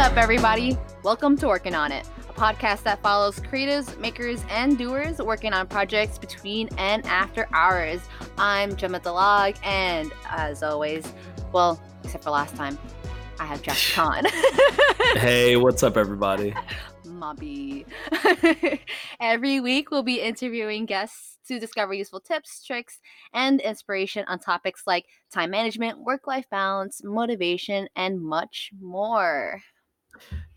up, everybody? Welcome to Working On It, a podcast that follows creatives, makers, and doers working on projects between and after hours. I'm Jemma Delag, and as always, well, except for last time, I have Jack Khan. hey, what's up, everybody? Mobby. Every week, we'll be interviewing guests to discover useful tips, tricks, and inspiration on topics like time management, work life balance, motivation, and much more.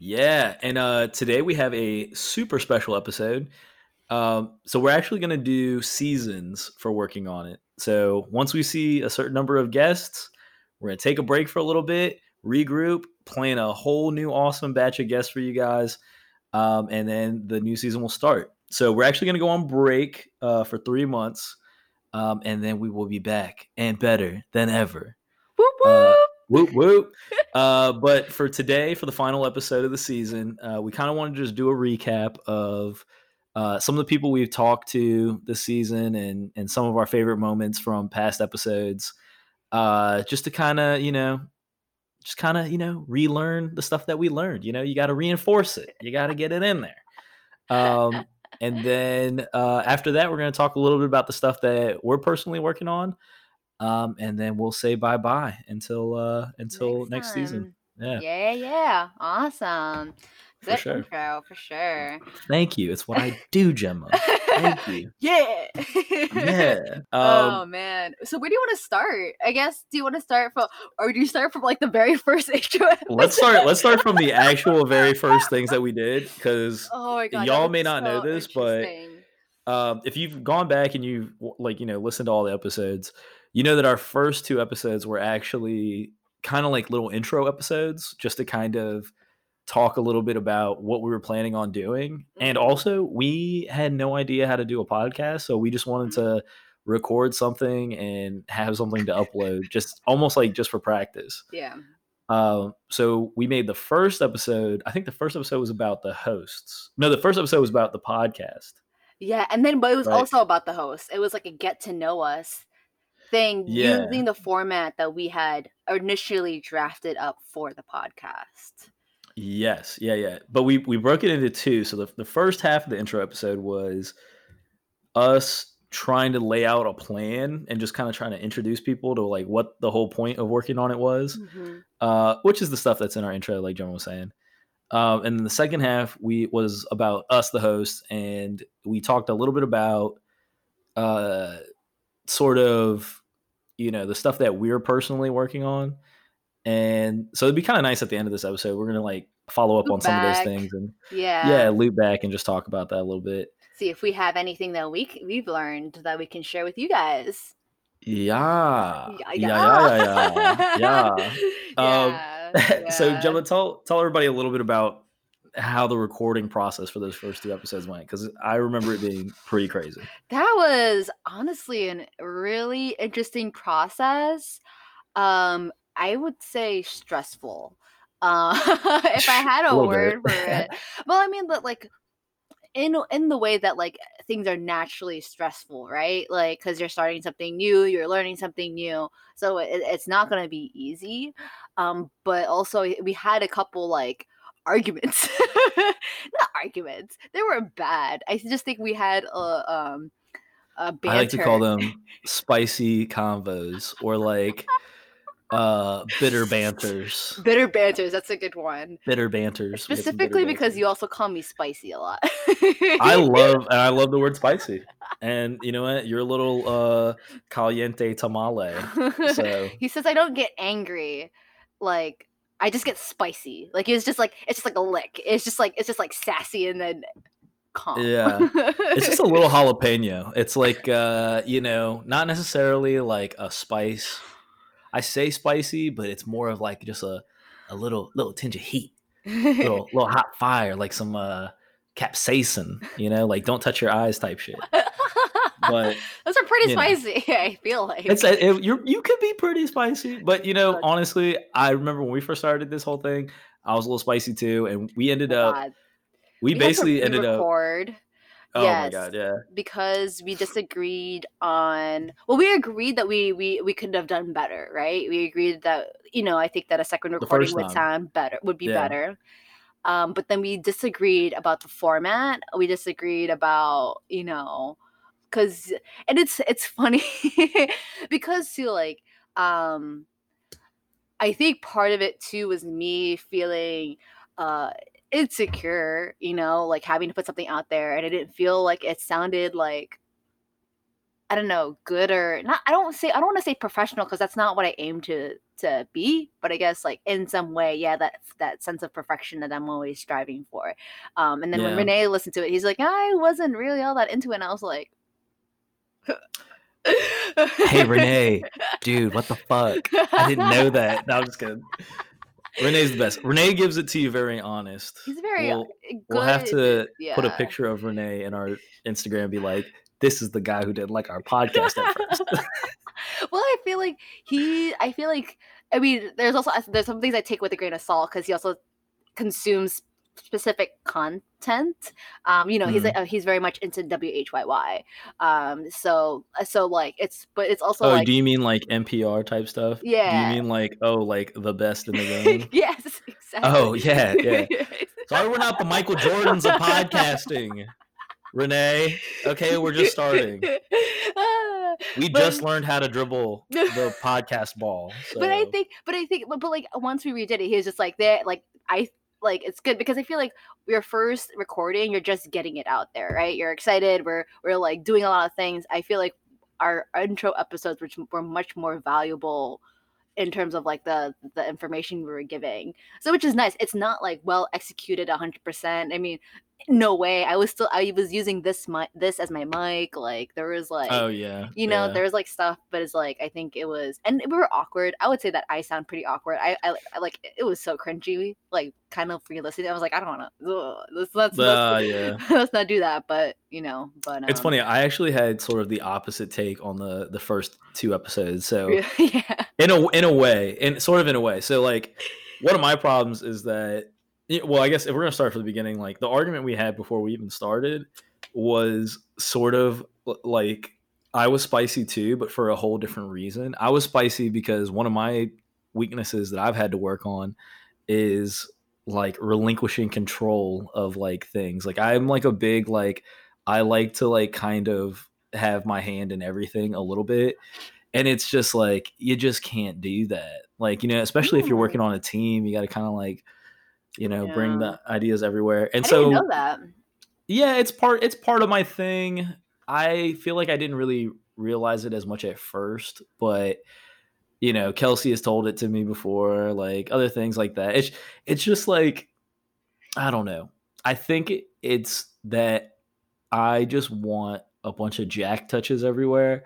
Yeah, and uh, today we have a super special episode. Um, so we're actually going to do seasons for working on it. So once we see a certain number of guests, we're going to take a break for a little bit, regroup, plan a whole new awesome batch of guests for you guys, um, and then the new season will start. So we're actually going to go on break uh, for three months, um, and then we will be back and better than ever. Whoop whoop! Uh, whoop whoop! uh, but for today, for the final episode of the season, uh, we kind of want to just do a recap of uh, some of the people we've talked to this season and and some of our favorite moments from past episodes. Uh, just to kind of you know just kind of you know relearn the stuff that we learned you know you got to reinforce it you got to get it in there um, and then uh, after that we're going to talk a little bit about the stuff that we're personally working on um, and then we'll say bye bye until uh, until next, Next season yeah Yeah, yeah. Awesome. For sure. intro, for sure. thank you it's what i do jemma thank you yeah. yeah oh um, man. So where do you want to start? I guess do you want to start from or do you start from like the very first intro? let's start let's start from the actual very first things that we did because Oh my god. y'all may not know this, but um, if you've gone back and you've like you know listened to all the episodes, you know that our first two episodes were actually kind of like little intro episodes, just to kind of talk a little bit about what we were planning on doing, and Mhm. also we had no idea how to do a podcast, so we just wanted to record something and have something to upload, just almost like just for practice. yeah. Um, so we made the first episode. I think the first episode was about the hosts. No, the first episode was about the podcast. Yeah, and then but it was Right. also about the host. It was like a get to know us thing Yeah. using the format that we had initially drafted up for the podcast. Yes, yeah, yeah. But we we broke it into two. So the the first half of the intro episode was us trying to lay out a plan and just kind of trying to introduce people to like what the whole point of working on it was, Mhm. uh, which is the stuff that's in our intro, like John was saying. Um, and then the second half we was about us, the host, and we talked a little bit about uh, sort of you know the stuff that we're personally working on. And so it'd be kind of nice at the end of this episode. We're gonna like follow up Loop on some of those things and Yeah. yeah, loop back and just talk about that a little bit. See if we have anything that we we've learned that we can share with you guys. Yeah, yeah, yeah, yeah, yeah. yeah. Yeah, um, so yeah. Jemma, tell tell everybody a little bit about how the recording process for those first two episodes went because I remember it being pretty crazy. That was honestly a really interesting process. Um, I would say stressful. Uh, if I had a, A word for it. Well, I mean, but like in in the way that like things are naturally stressful, right? Like because you're starting something new, you're learning something new, so it, it's not going to be easy. Um, but also we had a couple like arguments, not arguments. They were bad. I just think we had a um a banter. I like to call them spicy convos or like uh bitter banters. bitter banters. That's a good one. Bitter banters. Some bitter Specifically because banters. you also call me spicy a lot. I love and I love the word spicy. And you know what? You're a little uh caliente tamale. So he says I don't get angry, like I just get spicy. Like it's just like it's just like a lick. It's just like it's just like sassy and then calm. Yeah. it's just a little jalapeno. It's like uh, you know, not necessarily like a spice. I say spicy, but it's more of like just a a little little tinge of heat. Little little hot fire, like some uh capsaicin, you know, like don't touch your eyes type shit. But those are pretty you know. spicy. I feel like it's a, it, you you could be pretty spicy, but you know, honestly, I remember when we first started this whole thing, I was a little spicy too, and we ended Oh, up we, We basically ended up Oh my god, yeah. because we disagreed on well we agreed that we we we could have done better right we agreed that you know i think that a second recording would sound better would be Yeah. better um but then we disagreed about the format we disagreed about you know because and it's it's funny because too like um i think part of it too was me feeling uh insecure, you know, like having to put something out there and I didn't feel like it sounded like I don't know, good or not I don't say I don't want to say professional because that's not what I aim to to be, but I guess like in some way, yeah, that that sense of perfection that I'm always striving for. Um and then when Renee listened to it, he's like, I wasn't really all that into it. And I was like Hey Renee, dude, what the fuck? I didn't know that. No, I'm just kidding. Renee's the best. Renee gives it to you very honest. He's very uh, We'll, good. we'll have to put a picture of Renee in our Instagram and be like, this is the guy who didn't like our podcast at first. well, I feel like he. I feel like. I mean, there's also there's some things I take with a grain of salt because he also consumes specific content. Um, you know, he's Mhm. like, he's very much into WHYY. Um, so so like it's but it's also oh, like do you mean like NPR type stuff? Yeah. Do you mean like, oh, like the best in the game? yes, exactly. Oh, yeah, yeah. Sorry, we're not the Michael Jordans of podcasting. Renee, okay, we're just starting. We But- just learned how to dribble the podcast ball. So. But I think, but I think, but, but like once we redid it, he was just like there, like I like it's good because I feel like your first recording, you're just getting it out there, right? You're excited. We're we're like doing a lot of things. I feel like our intro episodes, which were much more valuable in terms of like the the information we were giving. So which is nice. It's not like well executed 100%. I mean, no way. I was still I was using this mic this as my mic. Like there was like oh yeah, you know yeah. there's like stuff but it's like i think it was and we were awkward i would say that i sound pretty awkward i i, I like it was so cringy like kind of for you listening i was like i don't want to let's let's, Uh, let's, yeah. let's not do that but you know but um, It's funny. I actually had sort of the opposite take on the the first two episodes. So yeah in a in a way, in sort of in a way. So like, one of my problems is that. Y- Well, I guess if we're gonna start from the beginning, like the argument we had before we even started was sort of like I was spicy too, but for a whole different reason. I was spicy because one of my weaknesses that I've had to work on is like relinquishing control of like things. Like I'm like a big like I like to like kind of have my hand in everything a little bit. And it's just like you just can't do that. Like, you know, especially if you're working on a team, you got to kind of like you know, bring the ideas everywhere. And i so didn't know that yeah, it's part it's part of my thing. I feel like I didn't really realize it as much at first, but you know, Kelsey has told it to me before, like other things like that. It's it's just like I don't know. I think it's that I just want a bunch of jack touches everywhere.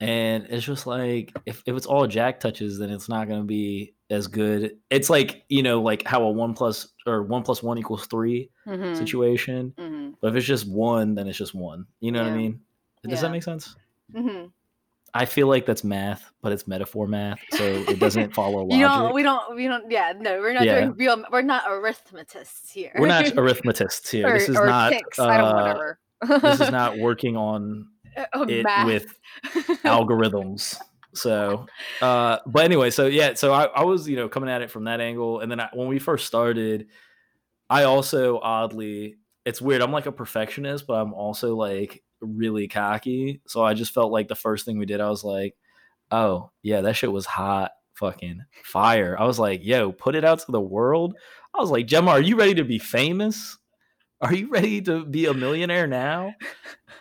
And it's just like if, if it's all jack touches, then it's not gonna be as good. It's like, you know, like how a one plus or one plus one equals three Mhm, situation. mhm, But if it's just one, then it's just one. You know what I mean? Does Yeah. that make sense? mhm. I feel like that's math, but it's metaphor math, so it doesn't follow logic. you know we don't we don't yeah no we're not Yeah. doing real we're not arithmetists here We're not arithmetists here. or, this is not. i don't uh, whatever this is not working on Oh, it math. with algorithms. So, uh, but anyway, so yeah, so I, I was, you know, coming at it from that angle. And then I, when we first started, I also oddly, it's weird. I'm like a perfectionist, but I'm also like really cocky. So I just felt like the first thing we did, I was like, oh, yeah, that shit was hot, fucking fire. I was like, yo, put it out to the world. I was like, Jemma, are you ready to be famous? Are you ready to be a millionaire now?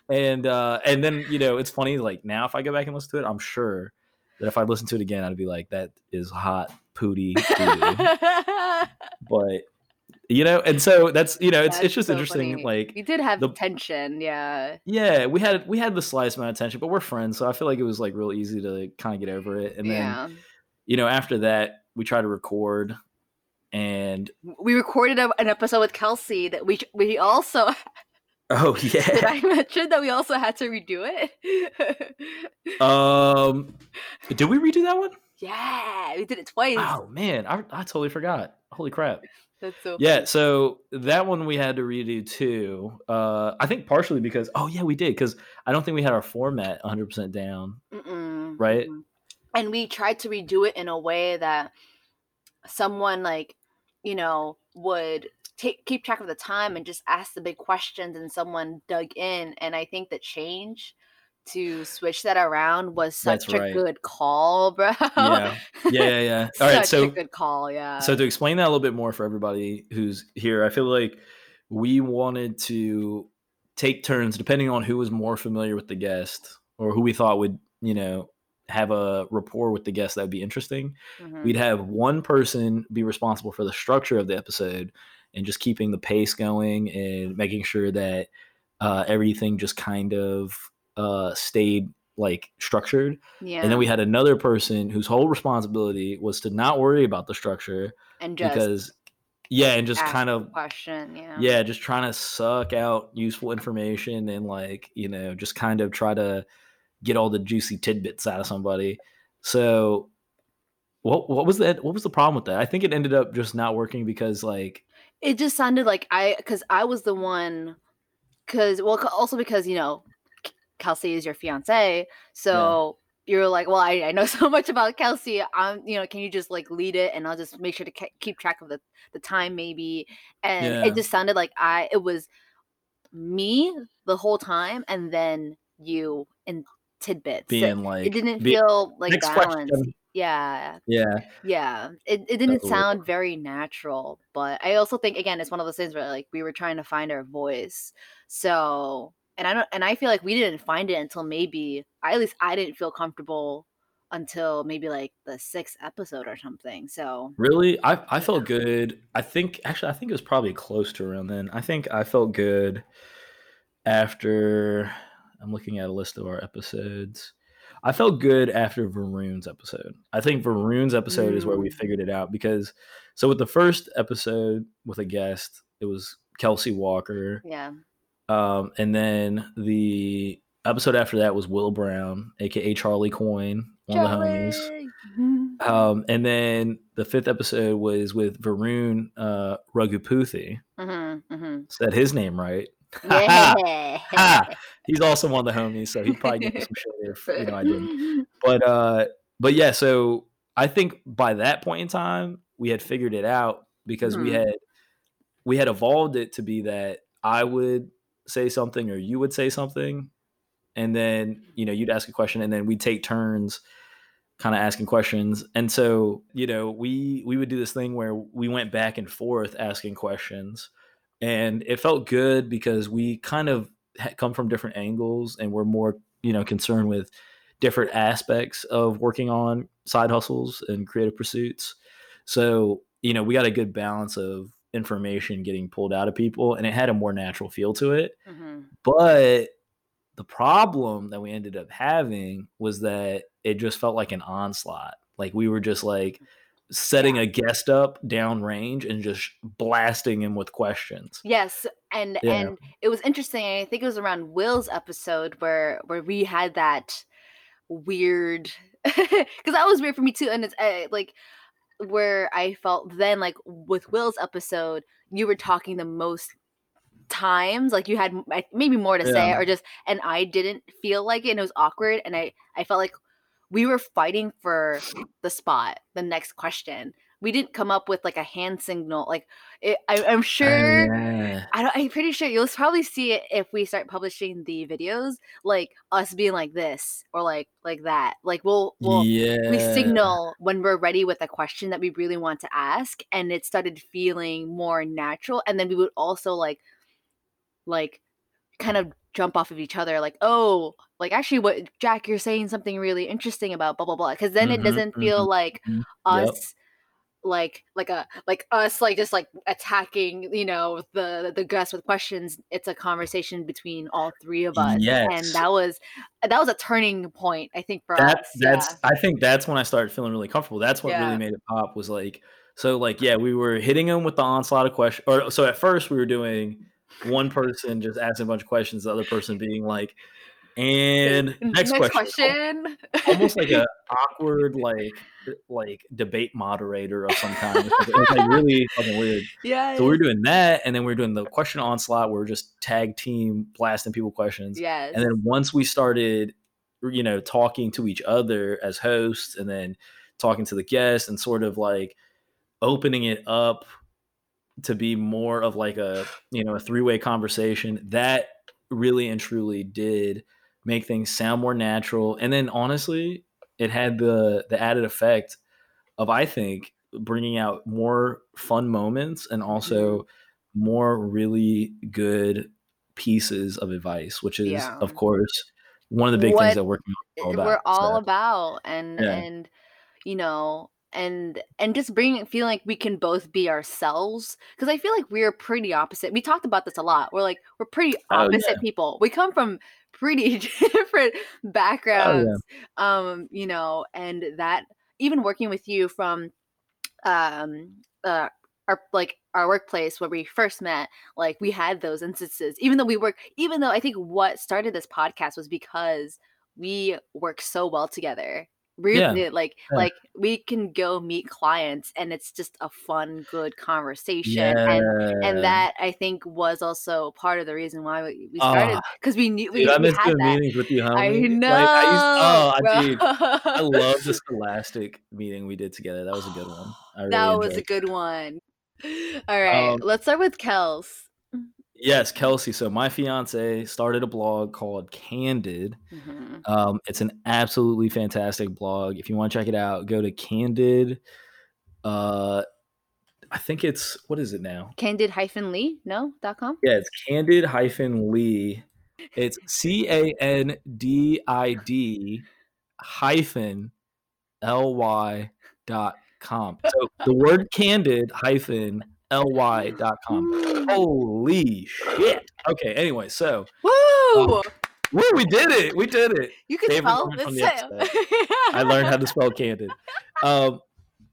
and uh and then you know it's funny like now if i go back and listen to it i'm sure that if i listen to it again i'd be like that is hot pooty but you know and so that's you know it's That's it's just so interesting funny. like we did have the- tension yeah. Yeah we had we had the slightest amount of tension but we're friends so i feel like it was like real easy to kind of get over it. And then yeah. you know after that we try to record and we recorded a, an episode with Kelsey that we we also oh yeah. did I mention that we also had to redo it? um did we redo that one yeah, we did it twice. oh man i, I totally forgot holy crap That's so Yeah, funny. so that one we had to redo too. Uh, I think partially because oh yeah, we did because I don't think we had our format 100 percent down. Mm-mm, Right. And we tried to redo it in a way that someone like, you know, would take keep track of the time and just ask the big questions and someone dug in. And I think the change to switch that around was such a good call, bro. Yeah, yeah, yeah, yeah. All right, so a good call, yeah. So to explain that a little bit more for everybody who's here, I feel like we wanted to take turns depending on who was more familiar with the guest or who we thought would, you know, have a rapport with the guest that would be interesting. Mhm. We'd have one person be responsible for the structure of the episode and just keeping the pace going and making sure that uh, everything just kind of uh, stayed like structured. yeah. And then we had another person whose whole responsibility was to not worry about the structure and just because yeah and just kind of question, yeah. yeah just trying to suck out useful information and like you know just kind of try to get all the juicy tidbits out of somebody so what what was that what was the problem with that i think it ended up just not working because like it just sounded like I because I was the one because well also because you know Kelsey is your fiance so you're like well I, I know so much about Kelsey I'm you know can you just like lead it and I'll just make sure to ke- keep track of the the time maybe and Yeah. it just sounded like I it was me the whole time and then you in tidbits being like it didn't be- feel like balanced question. Yeah yeah yeah, it, it didn't weird sound very natural, but I also think again it's one of those things where like we were trying to find our voice. So, and I don't and I feel like we didn't find it until maybe I, at least I didn't feel comfortable until maybe like the sixth episode or something. So, Really? I, I felt good. I think actually I think it was probably close to around then. I think I felt good after I'm looking at a list of our episodes. I felt good after Varun's episode. I think Varun's episode is where we Mm. figured it out because so with the first episode with a guest, it was Kelsey Walker. yeah. Um, and then the episode after that was Will Brown, aka Charlie Coyne, one of the homies. Charlie! Um, and then the fifth episode was with Varun uh, Raghuputhi. Mhm, mhm. Said his name right. Yeah. He's also one of the homies, so he'd probably give me some shit if you know I didn't. But uh, but yeah, so I think by that point in time we had figured it out because we Mhm. had we had evolved it to be that I would say something or you would say something, and then you know you'd ask a question, and then we'd take turns kind of asking questions and so you know we we would do this thing where we went back and forth asking questions and it felt good because we kind of come from different angles and we're more you know concerned with different aspects of working on side hustles and creative pursuits so you know we got a good balance of information getting pulled out of people and it had a more natural feel to it Mhm. but the problem that we ended up having was that it just felt like an onslaught. Like we were just like setting a guest up downrange and just blasting him with questions. Yes, and Yeah. and it was interesting. I think it was around Will's episode where where we had that weird because that was weird for me too, and it's uh, like where I felt then like with Will's episode, you were talking the most times like you had maybe more to say or just and I didn't feel like it and it was awkward and I I felt like we were fighting for the spot the next question we didn't come up with like a hand signal like it, I, I'm oh, sure Yeah. I don't, I'm pretty sure you'll probably see it if we start publishing the videos, like us being like this or like like that. Like we'll we'll yeah. we signal when we're ready with a question that we really want to ask, and it started feeling more natural. And then we would also like like kind of jump off of each other, like oh, like actually, what Jack, you're saying something really interesting about blah blah blah. Because then it Mhm, doesn't feel like mhm. Yep. us like like a like us like just like attacking you know the the guest with questions it's a conversation between all three of us yes. and that was that was a turning point i think for that us that's yeah. I think that's when I started feeling really comfortable. That's what Yeah. really made it pop was like so like yeah, we were hitting them with the onslaught of questions or so at first we were doing one person just asking a bunch of questions, the other person being like And next, question. question. Almost like a awkward like like debate moderator of some kind. It was like really fucking weird. yeah. So we we're doing that, and then we are doing the question onslaught. Where we're just tag team blasting people questions. yes. And then once we started, you know, talking to each other as hosts, and then talking to the guests, and sort of like opening it up to be more of like a you know a three way conversation, that really and truly did make things sound more natural. And then honestly, it had the the added effect of I think bringing out more fun moments and also mm-hmm. more really good pieces of advice, which is Yeah. of course one of the big What things that we're all eh, about. we're all so, about and Yeah. and you know and and just bringing feeling like we can both be ourselves because i feel like we're pretty opposite we talked about this a lot we're like we're pretty Oh, yeah. opposite people we come from pretty different Oh, backgrounds um you know and that even working with you from um uh our like our workplace where we first met like we had those instances even though we work even though i think what started this podcast was because we work so well together Yeah, really like yeah. like we can go meet clients and it's just a fun good conversation and and that i think was also part of the reason why we, we started Ah, because we knew we, Dude, I we miss had doing that meetings with you, homie. i know Like, I used, oh, I, dude, I love the Scholastic meeting we did together. That was a good one. I really that was a good one all right Um, let's start with kels Yes, Kelsey. So my fiance started a blog called Candid. Mhm. Um, it's an absolutely fantastic blog. If you want to check it out, go to Candid. Uh, I think it's what is it now? candid hyphen lee no dot com Yeah, it's Candid hyphen Lee. It's C A N D I D hyphen L Y dot com. So the word candid hyphen L Y dot com. Holy shit. Okay, anyway, so Woo! woo, we did it. We did it. you can favorite spell line the from the. I learned how to spell candid. Um,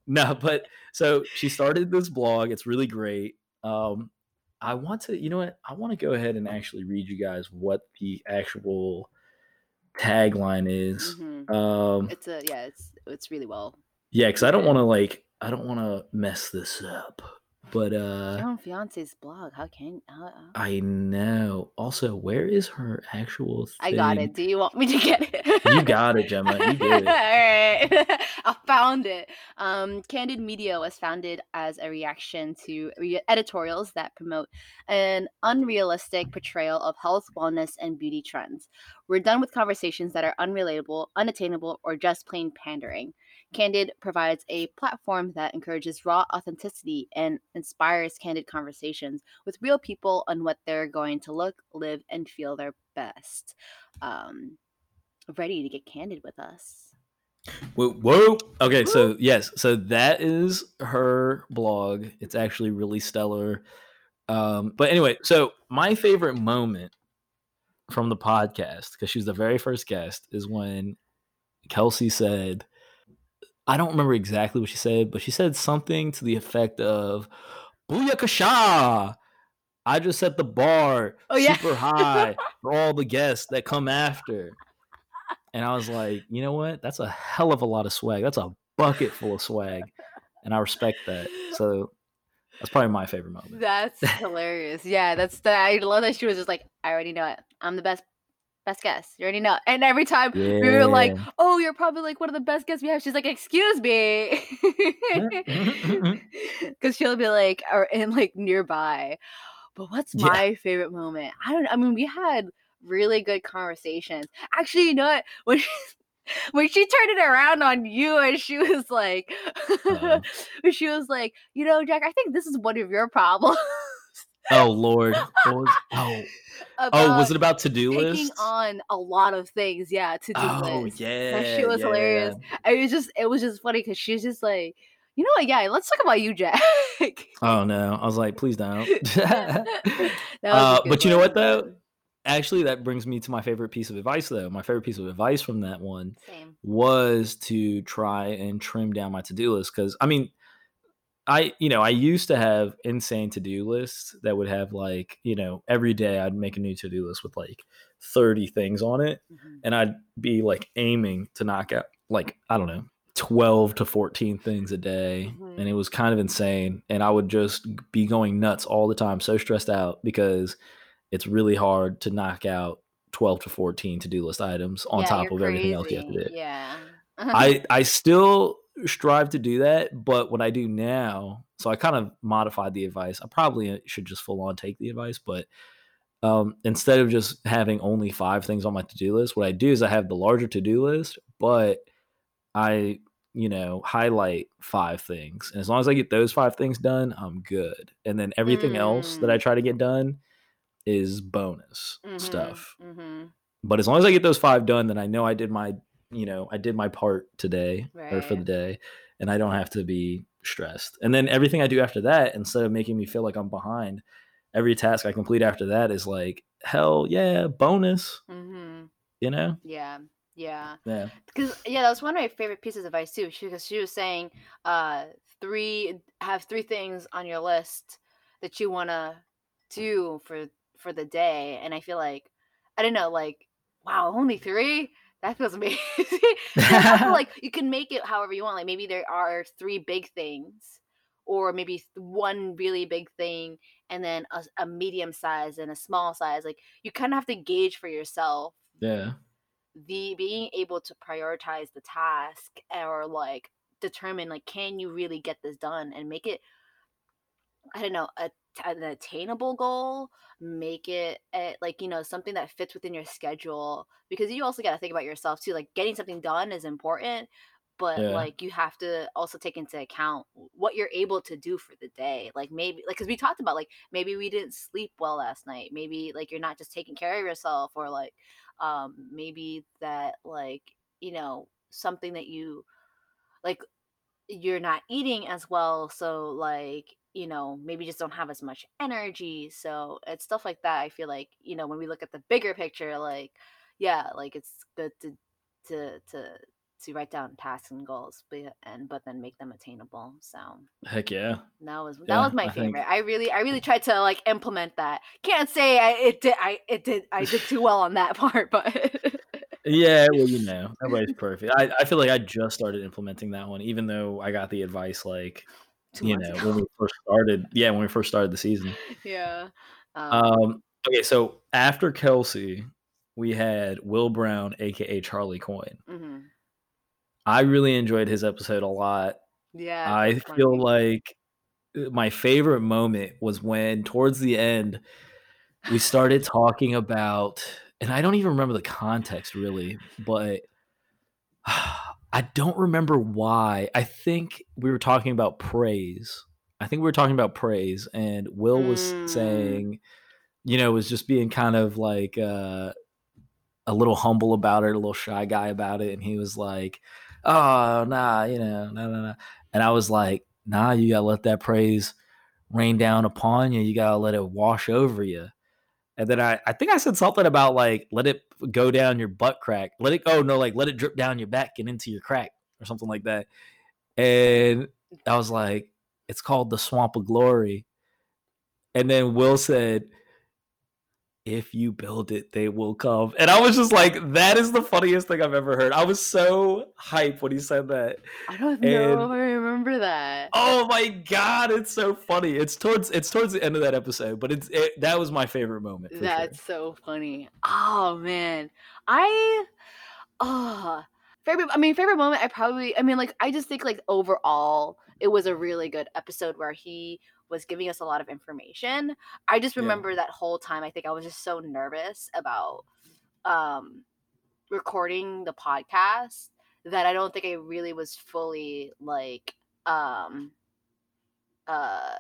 no, but so she started this blog. It's really great. Um, I want to, you know what? I want to go ahead and actually read you guys what the actual tagline is. Mhm. Um, It's a yeah, it's it's really well. yeah, because I don't want to like, I don't want to mess this up. But uh, own fiance's blog. How can how, how- I know. Also, where is her actual? Thing? I got it. Do you want me to get it? You got it, Jemma. You did it. All right. I found it. Um, Candid Media was founded as a reaction to re- editorials that promote an unrealistic portrayal of health, wellness, and beauty trends. We're done with conversations that are unrelatable, unattainable, or just plain pandering. Candid provides a platform that encourages raw authenticity and inspires candid conversations with real people on what they're going to look, live, and feel their best. Um, ready to get candid with us. Whoa, whoa. Okay, so yes, so that is her blog. It's actually really stellar. Um, but anyway, so my favorite moment from the podcast, because she was the very first guest, is when Kelsey said, I don't remember exactly what she said, but she said something to the effect of Booyakasha. I just set the bar Oh, yeah. super high for all the guests that come after. And I was like, you know what? That's a hell of a lot of swag. That's a bucket full of swag. And I respect that. So that's probably my favorite moment. That's hilarious. Yeah, that's the I love that she was just like, I already know it. I'm the best best guess. You already know. And every time we were like, Oh, you're probably like one of the best guests we have. She's like, Excuse me. Cause she'll be like or in like nearby. But what's Yeah. my favorite moment? I don't I mean, we had really good conversations. Actually, you know what? When she, when she turned it around on you and she was like Uh-oh. when she was like, you know, Jack, I think this is one of your problems. Oh Lord. What was, oh, oh, was it about to do list? on a lot of things? Yeah, to do Oh list. yeah. That shit was yeah, hilarious. It was just it was just funny because she was just like, you know what? Yeah, let's talk about you, Jack. Oh no. I was like, please don't. Uh, but you know what one. though? Actually, that brings me to my favorite piece of advice though. My favorite piece of advice from that one Same. was to try and trim down my to-do list because I mean, I, you know, I used to have insane to do lists that would have like, you know, every day I'd make a new to do list with like 30 things on it. Mhm. And I'd be like aiming to knock out like, I don't know, 12 to 14 things a day. Mhm. And it was kind of insane. And I would just be going nuts all the time, so stressed out because it's really hard to knock out 12 to 14 to do list items on Yeah, top of everything else you have to do. Yeah. I I still strive to do that, but what I do now, so I kind of modified the advice. I probably uh, should just full on take the advice, but um, instead of just having only five things on my to do list, what I do is I have the larger to do list, but I you know highlight five things, and as long as I get those five things done, I'm good. And then everything else that I Mm. try to get done is bonus Mhm, stuff mhm. but as long as I get those five done, then I know I did my, you know, I did my part today or for the day, and I don't have to be stressed. And then everything I do after that, instead of making me feel like I'm behind, every task I complete after that is like, hell yeah, bonus, Mhm. you know? Yeah. Yeah. Yeah. Because yeah, that was one of my favorite pieces of advice too. Because she was saying, uh, three have three things on your list that you want to do for for the day, and I feel like I don't know, like wow, only three. That feels amazing. Like you can make it however you want. Like maybe there are three big things, or maybe one really big thing, and then a, a medium size and a small size. Like you kind of have to gauge for yourself yeah. the being able to prioritize the task or like determine like can you really get this done and make it i don't know a, an attainable goal make it a, like you know something that fits within your schedule because you also got to think about yourself too like getting something done is important but Yeah. like you have to also take into account what you're able to do for the day like maybe like because we talked about like maybe we didn't sleep well last night maybe like you're not just taking care of yourself or like um maybe that like you know something that you like you're not eating as well so like you know maybe just don't have as much energy so it's stuff like that i feel like you know when we look at the bigger picture like yeah like it's good to to to to write down tasks and goals but and but then make them attainable so Heck yeah. that was that Yeah, was my I favorite i really i really tried to like implement that can't say i it did i it did i did too well on that part but Yeah, well, you know, nobody's perfect. I, I feel like I just started implementing that one, even though I got the advice like, Two you know, ago. when we first started. Yeah, when we first started the season. yeah um, Um, okay, so after Kelsey, we had Will Brown, aka Charlie Coin. mhm. I really enjoyed his episode a lot. yeah I feel like uh, my favorite moment was when, towards the end, we started talking about, and I don't even remember the context really, but I don't remember why. I think we were talking about praise. I think we were talking about praise, and Will was Mm. saying, you know, was just being kind of like uh, a little humble about it, a little shy guy about it, and he was like, "Oh, nah, you know, no, no, no," and I was like, "Nah, you gotta let that praise rain down upon you. You gotta let it wash over you." And then I, I think I said something about like let it go down your butt crack. Let it go. no, like let it drip down your back and into your crack or something like that. And I was like, it's called the swamp of glory. And then Will said, if you build it, they will come. And I was just like, that is the funniest thing I've ever heard. I was so hyped when he said that. I don't And- know if I remember that. Oh my god, it's so funny. It's towards it's towards the end of that episode, but it's it, that was my favorite moment. That's sure. so funny. Oh man, I oh favorite. I mean, favorite moment. I probably. I mean, like I just think like overall, it was a really good episode where he was giving us a lot of information. I just Yeah. remember that whole time. I think I was just so nervous about um recording the podcast that I don't think I really was fully like um uh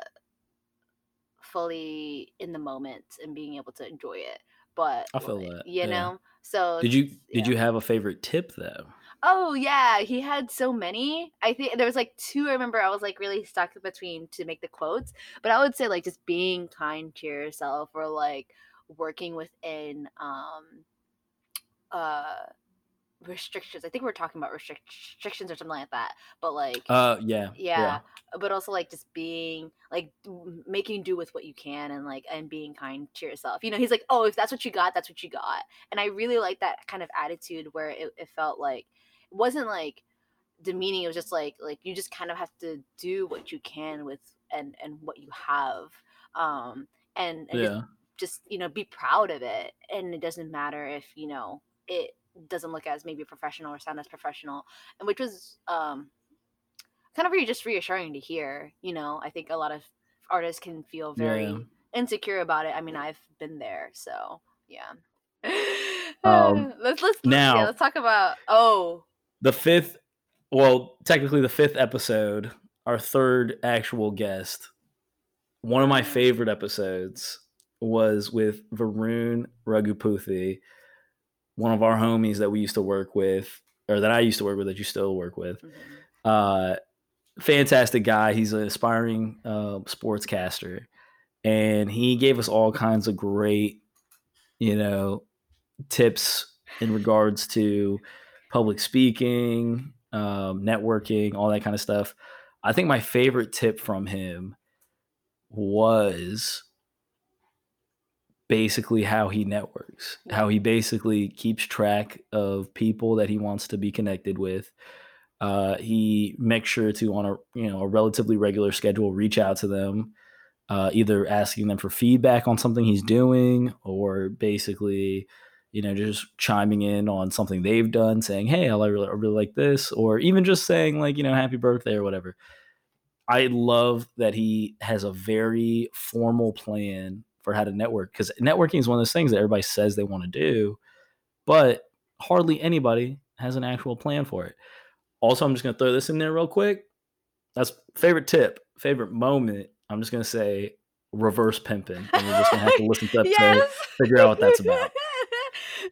fully in the moment and being able to enjoy it but I feel like, that, you yeah. know so Did you did yeah. you have a favorite tip though? Oh yeah he had so many i think there was like two i remember i was like really stuck between to make the quotes but i would say like just being kind to yourself or like working within um uh restrictions. I think we're talking about restric- restrictions or something like that. But like, Uh, yeah, yeah, but also like just being like making do with what you can and like and being kind to yourself. You know, he's like, oh, if that's what you got, that's what you got. And I really like that kind of attitude where it, it felt like wasn't like demeaning. It was just like like you just kind of have to do what you can with and and what you have. Um, and, and just yeah, just you know be proud of it and it doesn't matter if you know it doesn't look as maybe professional or sound as professional and which was um kind of really just reassuring to hear you know i think a lot of artists can feel very yeah. insecure about it i mean i've been there so yeah Um, let's let's let's, now- yeah, let's talk about oh The fifth, well, technically the fifth episode, our third actual guest. One of my favorite episodes was with Varun Raghuputhi, one of our homies that we used to work with, or that I used to work with, that you still work with. mhm. uh fantastic guy he's an aspiring uh, sportscaster and he gave us all kinds of great you know tips in regards to public speaking um, networking all that kind of stuff. I think my favorite tip from him was basically how he networks how he basically keeps track of people that he wants to be connected with. Uh, he makes sure to on a you know a relatively regular schedule reach out to them uh, either asking them for feedback on something he's doing or basically you know just chiming in on something they've done saying hey i really, I really like this or even just saying like you know happy birthday or whatever i love that he has a very formal plan for how to network because networking is one of those things that everybody says they want to do but hardly anybody has an actual plan for it also, I'm just going to throw this in there real quick. That's favorite tip, favorite moment. I'm just going to say reverse pimping. And you're just going to have to listen to that to figure out what that's about.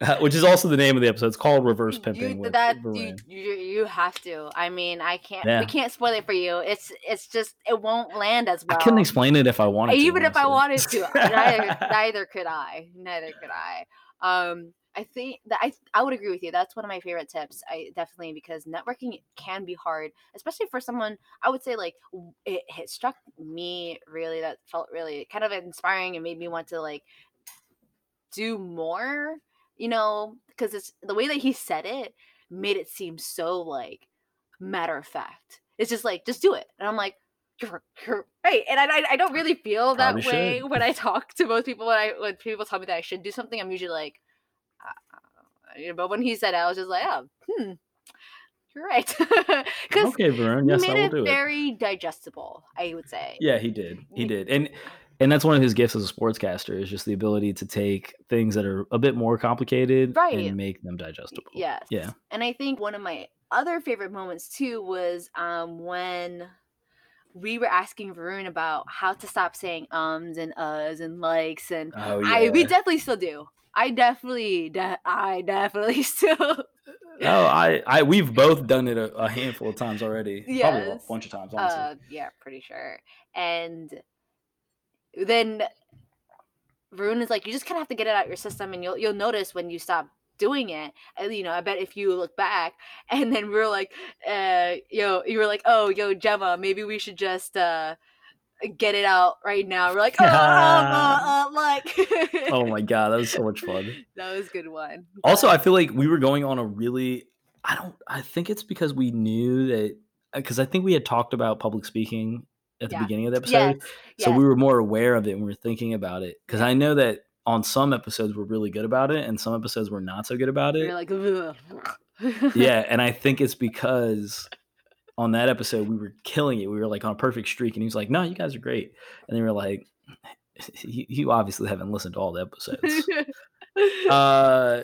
Uh, which is also the name of the episode. It's called Reverse Pimping. You, that you, you you have to. I mean, I can't. Yeah. We can't spoil it for you. It's it's just it won't land as well. I couldn't explain it if I wanted to. even if I wanted to. neither, neither could I. Neither could I. Um, I think that I I would agree with you. That's one of my favorite tips. I definitely because networking can be hard, especially for someone. I would say like it, it struck me really that felt really kind of inspiring and made me want to like do more. You know, because it's the way that he said it made it seem so like matter of fact. It's just like just do it, and I'm like. You're, you're right, and I, I don't really feel that Probably way should. when I talk to most people. When I when people tell me that I should do something, I'm usually like, uh, you know, but when he said it, I was just like, oh, hmm, you're right. Because Okay, Varun. Yes, he I made will it do it. very digestible, I would say. Yeah, he did. He did. And and that's one of his gifts as a sportscaster is just the ability to take things that are a bit more complicated Right. and make them digestible. Yes. Yeah. And I think one of my other favorite moments too was um when we were asking Varun about how to stop saying ums and uhs and likes and Oh I we definitely still do. I definitely de- I definitely still Oh, I, I, we've both done it a, a handful of times already. Probably a bunch of times, honestly. Uh, yeah, pretty sure. And then Varun is like, you just kind of have to get it out your system, and you'll you'll notice when you stop doing it. You know, I bet if you look back, and then we're like, uh, yo, you were like, oh, yo, Jemma, maybe we should just uh get it out right now. We're like, oh, uh, like, oh my god, that was so much fun. that was a good one. Also, I feel like we were going on a really. I don't. I think it's because we knew that because I think we had talked about public speaking at the Yeah. beginning of the episode, yes. so we were more aware of it and we were thinking about it. Because I know that on some episodes we're really good about it, and some episodes we're not so good about it. You're like, yeah, and I think it's because on that episode we were killing it. We were like on a perfect streak, and he was like, "No, you guys are great," and they were like, "You, you obviously haven't listened to all the episodes." uh,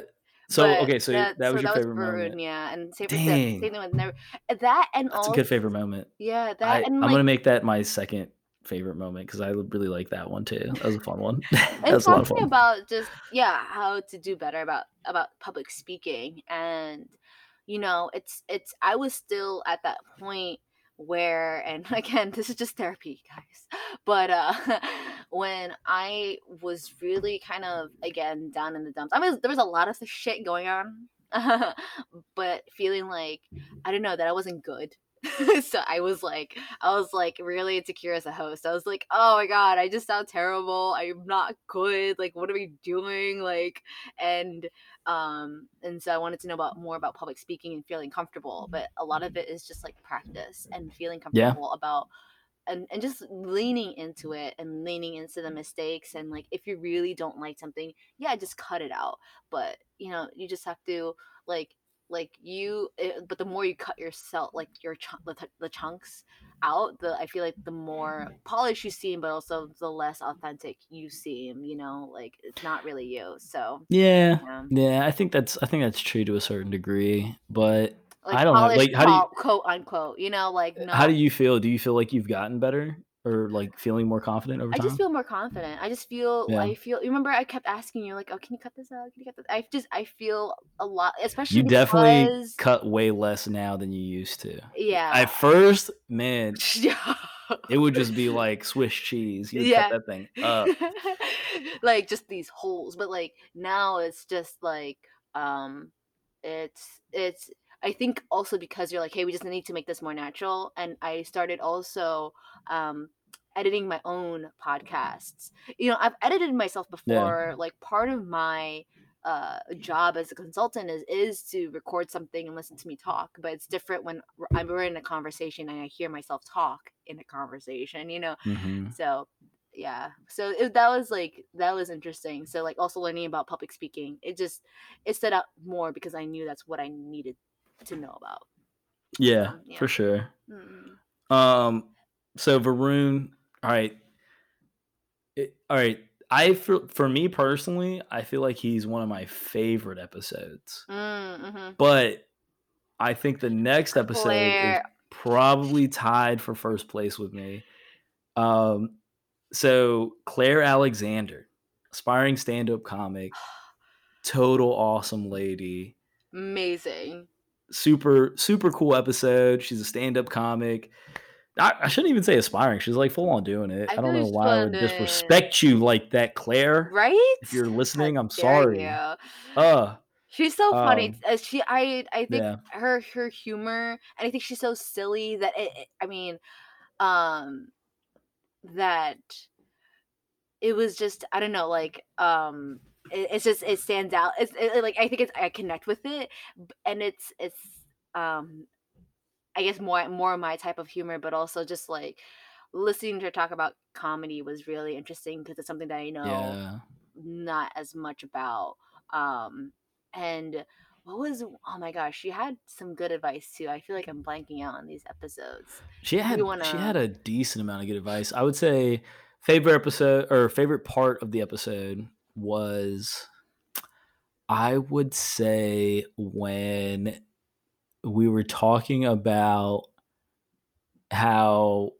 so But okay, so that, was your favorite Varun, moment. Yeah, and same, with Dang. same with never that and That's all a good favorite moment. yeah that I, I'm like gonna make that my second favorite moment because I really like that one too. That was a fun one. that was a lot of talking fun. about just yeah how to do better about about public speaking and you know it's it's i was still at that point where and again this is just therapy guys but uh when i was really kind of again down in the dumps i was there was a lot of shit going on but feeling like I don't know that I wasn't good. so I was like, I was like really insecure as a host. I was like, oh my god, I just sound terrible. I'm not good. Like, what are we doing? Like, and um, and so I wanted to know about more about public speaking and feeling comfortable. But a lot of it is just like practice and feeling Yeah. comfortable about and, and just leaning into it and leaning into the mistakes and like if you really don't like something yeah just cut it out but you know you just have to like like you it, but the more you cut yourself like your chunk the, the chunks out the i feel like the more mm-hmm. polished you seem but also the less authentic you seem you know like it's not really you so Yeah. yeah Yeah, I think that's I think that's true to a certain degree, but like I don't know. Like, how do you quote, quote unquote you know like how do you feel? Do you feel like you've gotten better or like feeling more confident over time? I just feel more confident. I just feel Yeah. I feel you remember I kept asking you like, "Oh, can you cut this out? Can you cut this?" I just I feel a lot especially You definitely cut way less now than you used to. yeah. At first, man, yeah. it would just be like Swiss cheese. You'd Yeah. cut that thing up. like just these holes, but like now it's just like um it's it's I think also because you're like, "Hey, we just need to make this more natural." And I started also um editing my own podcasts. You know, I've edited myself Yeah. before. Like part of my uh job as a consultant is is to record something and listen to me talk but it's different when I'm we're in a conversation and I hear myself talk in a conversation you know hmm so yeah so it, that was like that was interesting so like also learning about public speaking it just it set out more because i knew that's what i needed to know about Yeah, Um, yeah. for sure. Mm. Um, so Varun, all right, It- all right. I for, for me personally, I feel like he's one of my favorite episodes. Mm, mhm. But I think the next episode is probably tied for first place with me. Um, so Claire Alexander, aspiring stand-up comic, total awesome lady, amazing super super cool episode. She's a stand-up comic. I, I shouldn't even say aspiring. She's like full on doing it. I I, don't know why I would it. disrespect you like that, Claire. right If you're How listening, I'm sorry. you. Uh, she's so funny Um, uh, she i i think yeah. her her humor and i think she's so silly that it, it- i mean um that it was just i don't know like um it, it's just it stands out it's it, like i think it's i connect with it and it's it's um i guess more more my type of humor but also just like listening to her talk about comedy was really interesting because it's something that i know Yeah. not as much about um and what was oh my gosh she had some good advice too i feel like i'm blanking out on these episodes She had she wanna- had a decent amount of good advice. I would say favorite episode or favorite part of the episode was I would say when we were talking about how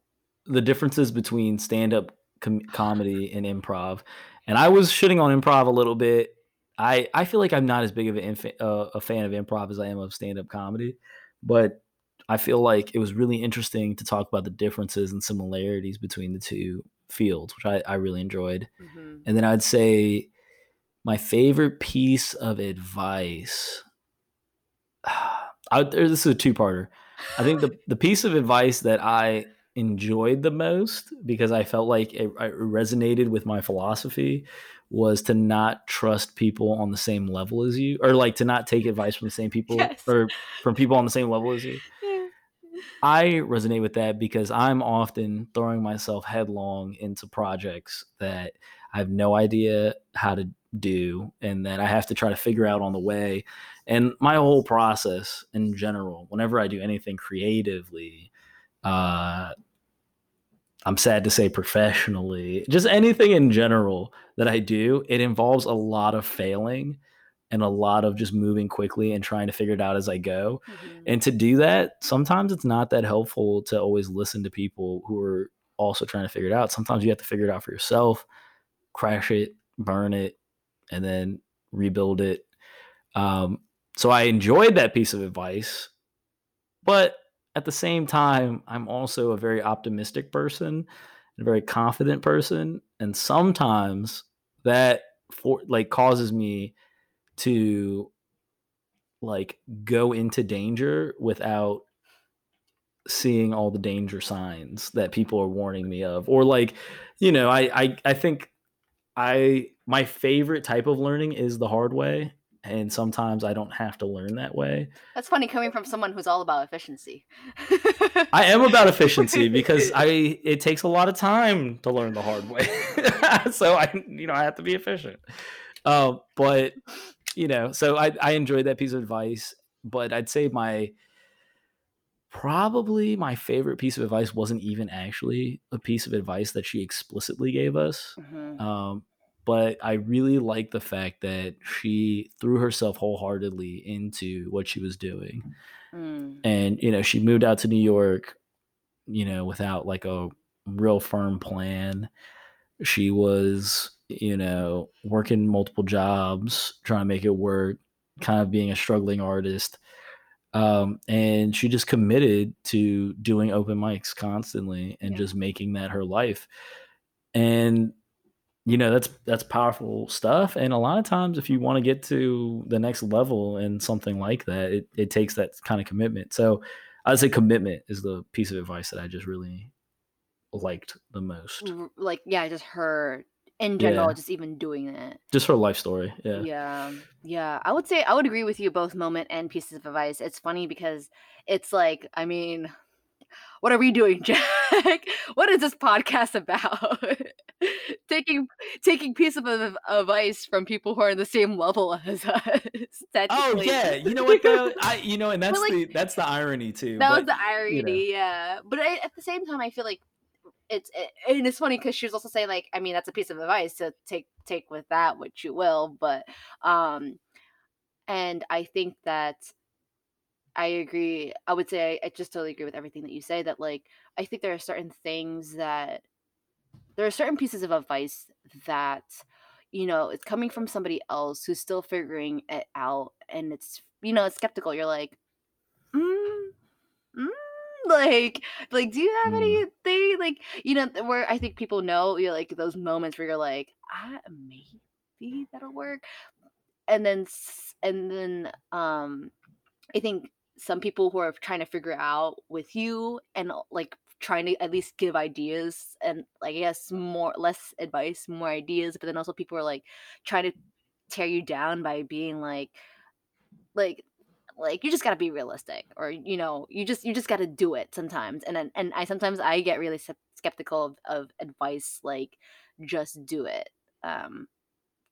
the differences between stand-up com- comedy and improv. And I was shitting on improv a little bit. I I feel like I'm not as big of an uh, a fan of improv as I am of stand-up comedy, but I feel like it was really interesting to talk about the differences and similarities between the two fields, which I, I really enjoyed. Mhm. And then I'd say my favorite piece of advice. I, there- this is a two-parter. I think the the piece of advice that I enjoyed the most because I felt like it, it resonated with my philosophy was to not trust people on the same level as you, or like to not take advice from the same people Yes. or from people on the same level as you. I resonate with that because I'm often throwing myself headlong into projects that I have no idea how to do and that I have to try to figure out on the way. And my whole process in general, whenever I do anything creatively, uh, I'm sad to say professionally, just anything in general that I do, it involves a lot of failing and a lot of just moving quickly and trying to figure it out as I go. Mhm. And to do that, sometimes it's not that helpful to always listen to people who are also trying to figure it out. Sometimes you have to figure it out for yourself, crash it, burn it, and then rebuild it. Um, so I enjoyed that piece of advice, but at the same time, I'm also a very optimistic person and a very confident person, and sometimes that for like causes me to like go into danger without seeing all the danger signs that people are warning me of or like you know i i, I think i my favorite type of learning is the hard way and sometimes i don't have to learn that way. That's funny coming from someone who's all about efficiency. i am about efficiency because i it takes a lot of time to learn the hard way. So i you know i have to be efficient. Um but you know so i i enjoyed that piece of advice but i'd say my probably my favorite piece of advice wasn't even actually a piece of advice that she explicitly gave us Mhm. um, but I really like the fact that she threw herself wholeheartedly into what she was doing. Mm. And, you know, she moved out to New York, you know, without like a real firm plan. She was, you know, working multiple jobs, trying to make it work, kind of being a struggling artist. Um, and she just committed to doing open mics constantly and Yeah. just making that her life. And you know that's that's powerful stuff and a lot of times if you want to get to the next level in something like that it, it takes that kind of commitment so i'd say commitment is the piece of advice that i just really liked the most Like, yeah, just her in general, Yeah. just even doing that. just her life story yeah Yeah, yeah. I would say I would agree with you both moment and pieces of advice. It's funny because it's like, I mean, what are we doing, Jack? what is this podcast about? taking taking pieces of adv- advice from people who are in the same level as us. oh yeah you know what though i you know and that's like, the that's the irony too that was but, the you know. irony, yeah. But I, at the same time, I feel like it's it, and it's funny because she was also saying like, I mean, that's a piece of advice to take take with that what you will, but um, and I think that I agree. I would say I, just totally agree with everything that you say. That like I think there are certain things that there are certain pieces of advice that you know it's coming from somebody else who's still figuring it out, and it's you know it's skeptical. You're like, mm, mm, like like do you have Mm. anything like you know where I think people know you know, like those moments where you're like, ah, maybe that'll work, and then and then um I think some people who are trying to figure out with you and uh, like trying to at least give ideas and like I guess more less advice, more ideas, but then also people are like trying to tear you down by being like like like you just got to be realistic or you know you just you just got to do it sometimes and then and I sometimes I get really skeptical of, of advice like just do it um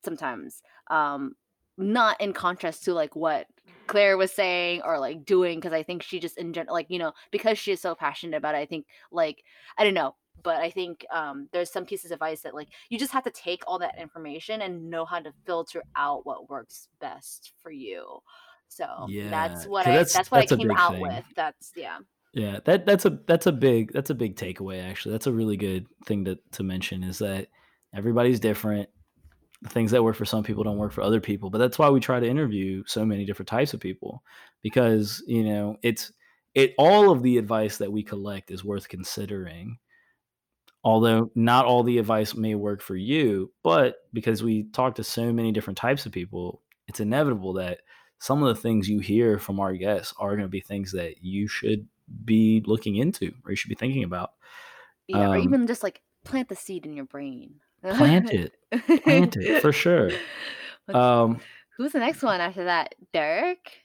sometimes um not in contrast to like what claire was saying or like doing because i think she just in general like you know because she is so passionate about it i think like i don't know but i think um there's some pieces of advice that like you just have to take all that information and know how to filter out what works best for you so yeah. that's what i that's- that's, what that's i came out thing. with that's yeah Yeah, that that's a that's a big that's a big takeaway actually. That's a really good thing to to mention is that everybody's different. The things that work for some people don't work for other people, but that's why we try to interview so many different types of people because, you know, it's it all of the advice that we collect is worth considering. Although not all the advice may work for you, but because we talk to so many different types of people, it's inevitable that some of the things you hear from our guests are going to be things that you should be looking into or you should be thinking about. yeah or Um, even just like plant the seed in your brain Plant it, plant it for sure. Um, Who's the next one after that? Derek?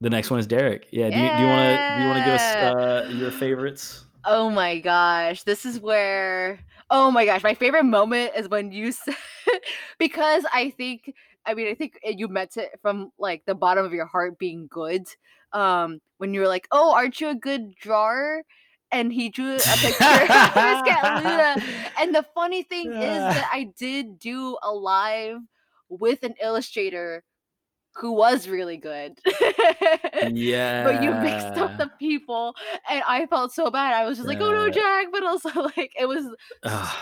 the next one is Derek. Yeah, do you, do you want to do you want to give us uh, your favorites? Oh my gosh. This is where Oh my gosh, my favorite moment is when you said because I think I mean I think you meant it from like the bottom of your heart being good. Um when you were like, "Oh, aren't you a good drawer?" and he drew a picture of Miss Catalina. And the funny thing is that I did do a live with an illustrator who was really good. Yeah, but you mixed up the people and I felt so bad. I was just like, oh no, Jack, but also like it was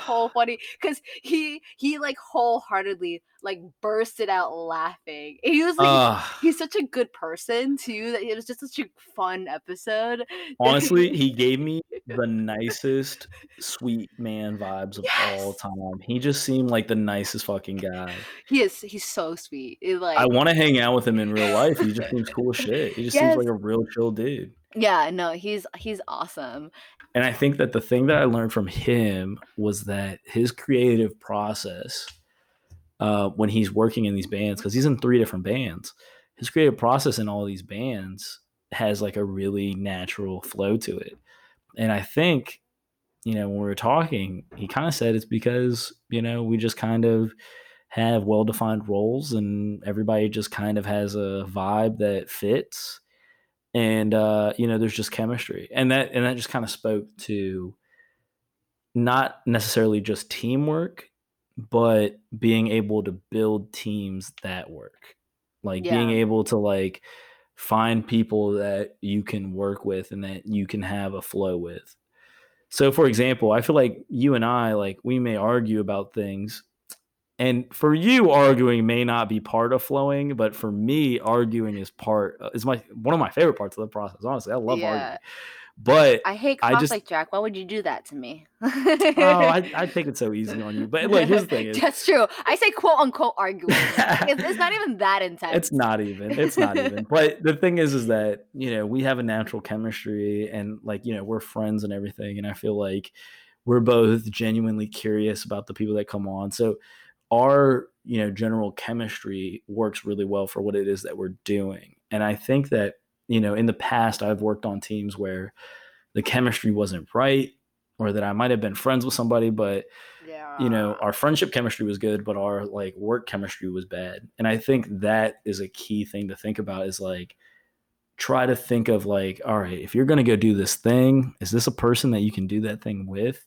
so funny because he he like wholeheartedly like bursted out laughing. He was like, Uh, he's such a good person too. That it was just such a fun episode. honestly, he gave me the nicest sweet man vibes of all time. He just seemed like the nicest fucking guy. he is. He's so sweet. It, like, I want to hang out with him in real life. He just seems cool as shit. He just Yes. seems like a real chill dude. yeah, no, he's he's awesome. And I think that the thing that I learned from him was that his creative process, uh, when he's working in these bands, because he's in three different bands, his creative process in all these bands has like a really natural flow to it. And I think, you know, when we were talking, he kind of said it's because, you know, we just kind of have well defined roles and everybody just kind of has a vibe that fits. And uh you know there's just chemistry. And that and that just kind of spoke to not necessarily just teamwork but being able to build teams that work. Like being able to like find people that you can work with and that you can have a flow with. So for example i feel like you and i like we may argue about things and for you arguing may not be part of flowing but for me arguing is part uh, is my one of my favorite parts of the process honestly i love Yeah. arguing but I hate I just- conflict, Jack. Why would you do that to me? oh I, I take it so easy on you but look here's the thing is, That's true. I say quote unquote arguing. it's, it's not even that intense. it's not even it's not even but the thing is is that you know we have a natural chemistry and like you know we're friends and everything and i feel like we're both genuinely curious about the people that come on so our you know general chemistry works really well for what it is that we're doing and i think that you know in the past i've worked on teams where the chemistry wasn't right or that i might have been friends with somebody but yeah. you know our friendship chemistry was good but our like work chemistry was bad. And i think that is a key thing to think about is like try to think of like all right if you're going to go do this thing is this a person that you can do that thing with?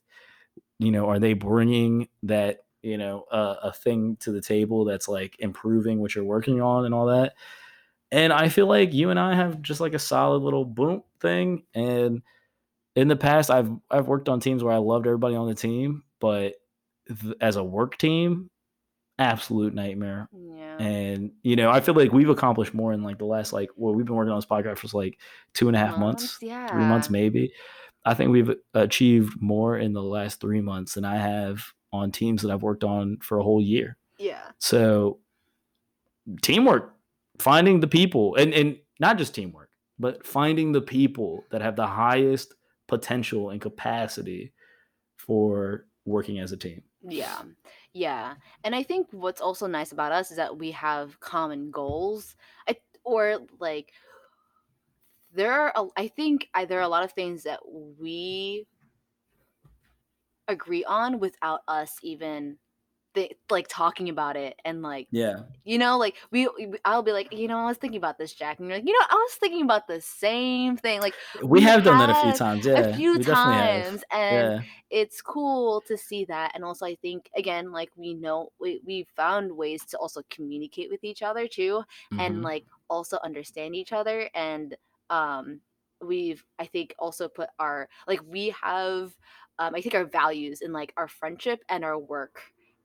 You know are they bringing that you know uh, a thing to the table that's like improving what you're working on and all that and i feel like you and i have just like a solid little boom thing and in the past i've i've worked on teams where i loved everybody on the team but th- as a work team absolute nightmare yeah. and you know i feel like we've accomplished more in like the last like well we've been working on this podcast for like two and a half months Yeah. three months maybe i think we've achieved more in the last three months than i have on teams that i've worked on for a whole year Yeah. so teamwork finding the people and and not just teamwork but finding the people that have the highest potential and capacity for working as a team Yeah. Yeah. And I think what's also nice about us is that we have common goals. I or like there are a, I think I, there are a lot of things that we agree on without us even like talking about it and like yeah you know like we we- I'll be like you know I was thinking about this Jack and you're like you know I was thinking about the same thing like we We have done that a few times yeah a few times and yeah it's cool to see that and also i think again like we know we, we found ways to also communicate with each other too and Mhm. like also understand each other and um we've i think also put our like we have um i think our values in like our friendship and our work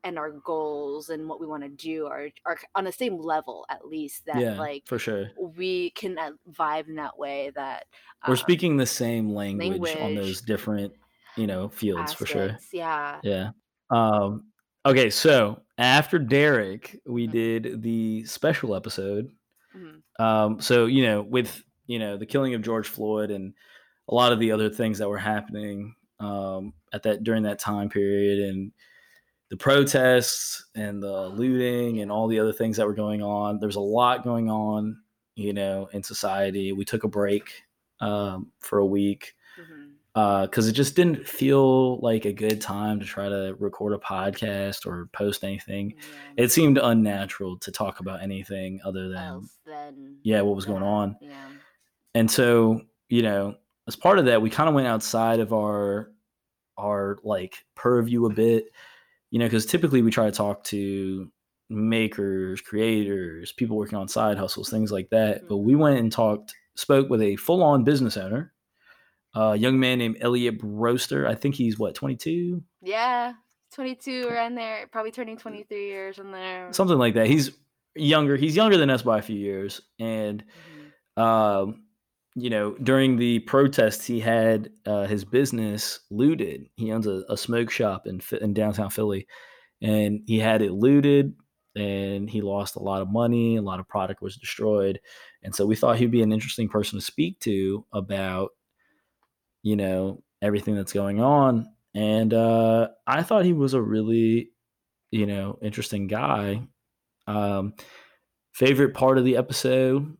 and our goals and what we want to do are are on the same level at least that yeah like for sure. we can uh, vibe in that way that we're um, speaking the same language, on those different you know fields for sure. yeah. Yeah. Um okay so after derek we Mhm. did the special episode. Mhm. um so you know with you know the killing of george floyd and a lot of the other things that were happening um at that during that time period and the protests and the looting and all the other things that were going on there's a lot going on you know in society we took a break um for a week because it just didn't feel like a good time to try to record a podcast or post anything. Yeah. It seemed unnatural to talk about anything other than than yeah, what was going on. Yeah. And so, you know, as part of that, we kind of went outside of our our like purview a bit, you know, because typically we try to talk to makers, creators, people working on side hustles, things like that. But we went and talked, spoke with a full on business owner, a young man named Elliot Broster. I think he's what, 22? Yeah. 22 around there, probably turning 23 years in there. something like that. He's younger. He's younger than us by a few years, and Mhm. um, you know, during the protests, he had uh, his business looted. He owns a, a smoke shop in in downtown Philly, and he had it looted, and he lost a lot of money. A lot of product was destroyed, and so we thought he'd be an interesting person to speak to about, you know, everything that's going on. And uh, I thought he was a really, you know, interesting guy. Um, favorite part of the episode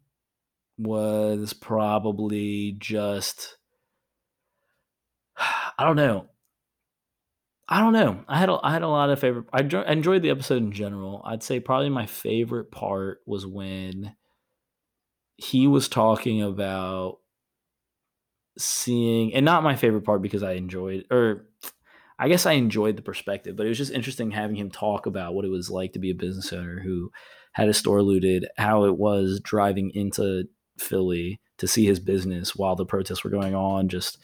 was probably just I don't know. I don't know. I had a, I had a lot of favorite. I, I enjoyed the episode in general. I'd say probably my favorite part was when he was talking about seeing, and not my favorite part because I enjoyed, or I guess I enjoyed the perspective, but it was just interesting having him talk about what it was like to be a business owner who had a store looted, how it was driving into Philly to see his business while the protests were going on, just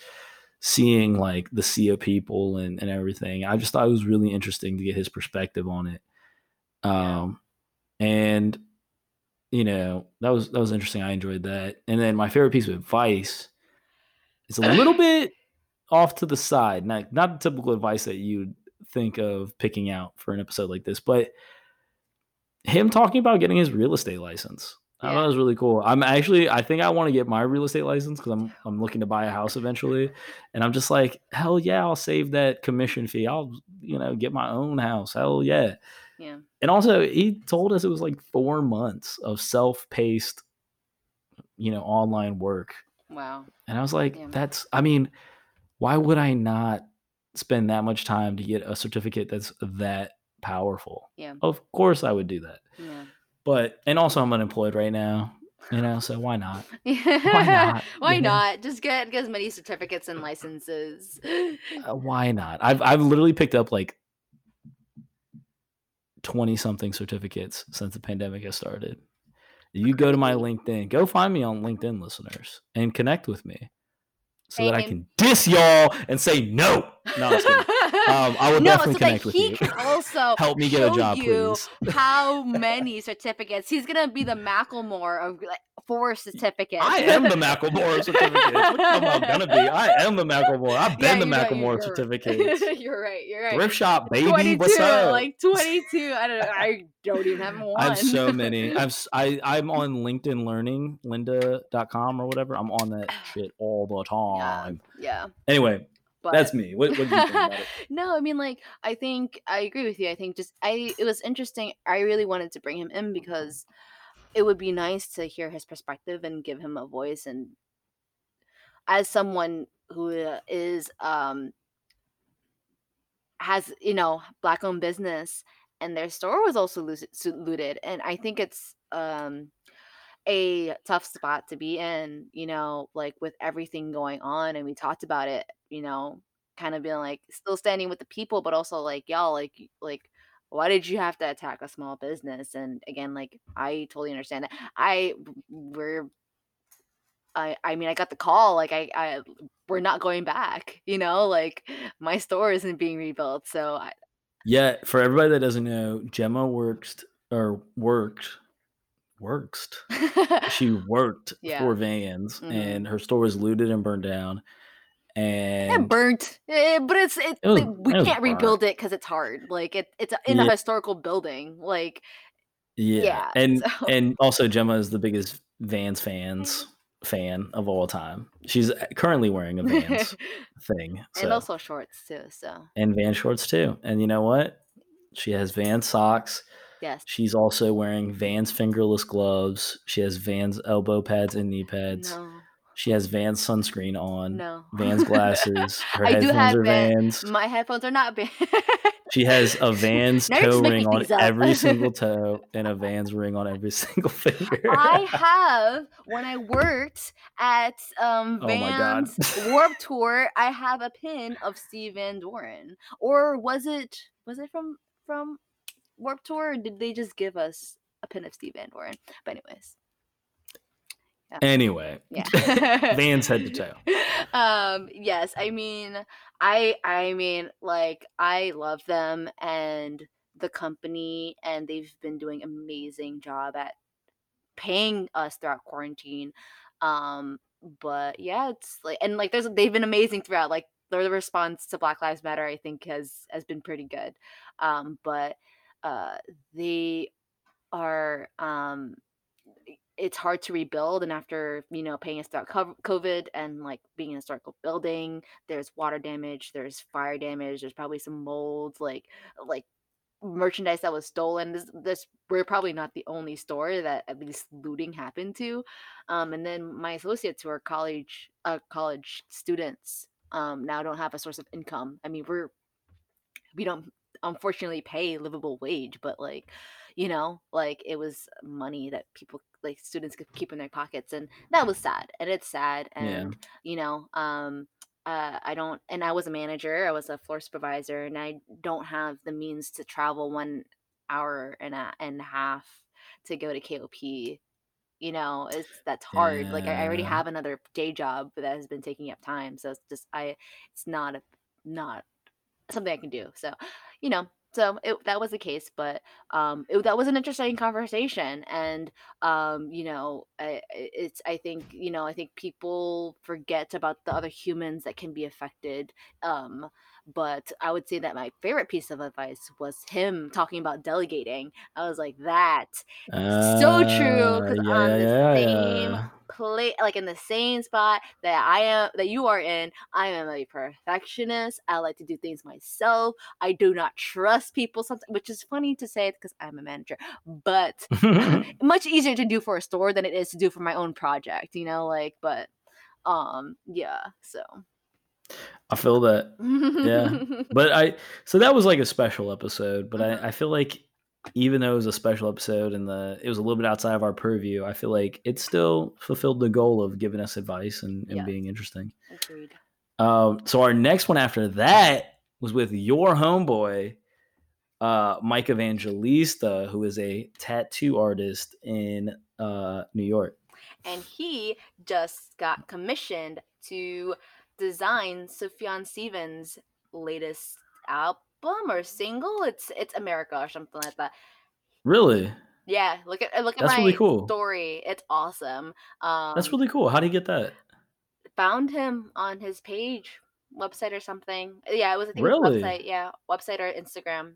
seeing like the sea of people and, and everything. I just thought it was really interesting to get his perspective on it. Um and you know, that was that was interesting. I enjoyed that. And then my favorite piece of advice is a little bit off to the side. Not not the typical advice that you'd think of picking out for an episode like this, but him talking about getting his real estate license. Yeah. it was really cool. I'm actually, I think I want to get my real estate license because I'm, I'm looking to buy a house eventually, and I'm just like, hell yeah, I'll save that commission fee. I'll, you know, get my own house. Hell yeah. Yeah. And also, he told us it was like four months of self-paced, you know, online work, Wow. and I was like, Yeah. that's, I mean, why would I not spend that much time to get a certificate that's that powerful? Yeah. Of course, I would do that. Yeah. But and also I'm unemployed right now, you know, so why not? Why not? Why You know? not? Just get, get as many certificates and licenses. Uh, why not? I've I've literally picked up like 20 something certificates since the pandemic has started. You go to my LinkedIn, go find me on LinkedIn listeners and connect with me so that I can diss y'all and say no. No, I'm just kidding. Um, I would no, definitely so connect with he you. can also Help me get a job, you please. how many certificates. He's gonna be the Macklemore of like four certificates. I am the Macklemore certificate. What am I gonna be? I am the Macklemore. I've been Yeah, the right, Macklemore you're- certificates. you're right. You're right. Thrift shop, baby. 22, What's up? like 22. I don't know. I don't even have one. I have so many. I've I I'm on LinkedIn Learning, Lynda.com or whatever. I'm on that shit all the yeah, time. yeah. Anyway, But that's me. What, what do you think about it? no, I mean like I think I agree with you. I think just I it was interesting. I really wanted to bring him in because it would be nice to hear his perspective and give him a voice and as someone who uh, um has you know black owned business and their store was also looted and I think it's um a tough spot to be in, you know, like with everything going on. And we talked about it, you know, kind of being like still standing with the people, but also like, y'all, like, like, why did you have to attack a small business? And again, like, I totally understand that. I, we're, I, I mean, I got the call, like, I, I, we're not going back, you know, like, my store isn't being rebuilt. So I, Yeah, for everybody that doesn't know, Jemma worked or worked works. She worked Yeah. for Vans, Mhm. and her store was looted and burned down. And And burnt, eh, but it's it. It was- we it can't rebuild it because it's hard. Like it, it's in a historical building. Like yeah, yeah, and so- and also Jemma is the biggest Vans fans fan of all time. She's currently wearing a Vans thing, so. and also shorts too. So and Van shorts too. And you know what? She has Van socks. yes, She's also wearing Vans fingerless gloves. She has Vans elbow pads and knee pads. no, She has Vans sunscreen on. no. Vans glasses. Her I do headphones have are Van- Vans. My headphones are not bad. She has a Vans toe ring on every single toe and a Vans ring on every single finger. I have when I worked at um Oh. Vans Warp Tour. I have a pin of Steve Van Doren, or was it was it from from Warp Tour? Or did they just give us a pin of Steve Van Doren? But anyways, anyway, yeah. Vans head to toe. um yes i mean i i mean like i love them and the company and they've been doing amazing job at paying us throughout quarantine um but yeah it's like and like there's they've been amazing throughout like their response to black lives matter i think has has been pretty good um but uh they are um it's hard to rebuild and after you know paying us throughout covid and like being in a historical building there's water damage there's fire damage there's probably some molds, like like merchandise that was stolen this, this we're probably not the only store that at least looting happened to. Um and then my associates who are college uh college students um now don't have a source of income. I mean we're we don't unfortunately pay livable wage but like you know like it was money that people like students could keep in their pockets and that was sad and it's sad and Yeah. you know um uh, I don't, and I was a manager. I was a floor supervisor, and I don't have the means to travel one hour and a and a half to go to KOP. You know, it's that's hard. Like I, I already have another day job that has been taking up time, so it's just I, it's not a not something I can do. So, you know, so it, that was the case, but um, it, that was an interesting conversation, and um, you know, I, it's I think you know I think people forget about the other humans that can be affected. Um, but I would say that my favorite piece of advice was him talking about delegating. I was like, that so true Uh, because yeah, on the yeah, same yeah. play like in the same spot that I am that you are in I am a perfectionist I like to do things myself I do not trust people sometimes which is funny to say because I'm a manager but much easier to do for a store than it is to do for my own project you know like but um yeah so I feel that. Yeah. But I so that was like a special episode, but. I, I feel like even though it was a special episode and the it was a little bit outside of our purview, I feel like it still fulfilled the goal of giving us advice and, and Yeah. being interesting. agreed Um, so our next one after that was with your homeboy, uh, Mike Evangelista, who is a tattoo artist in uh, New York. and he just got commissioned to design Sufjan Stevens' latest album or single. It's it's America or something like that. Really? Yeah, look at look at That's my really cool. story. It's awesome. Um, That's really cool. How do you get that? found him on his page, website or something. Yeah, it was I think Really? website. Yeah, website or Instagram.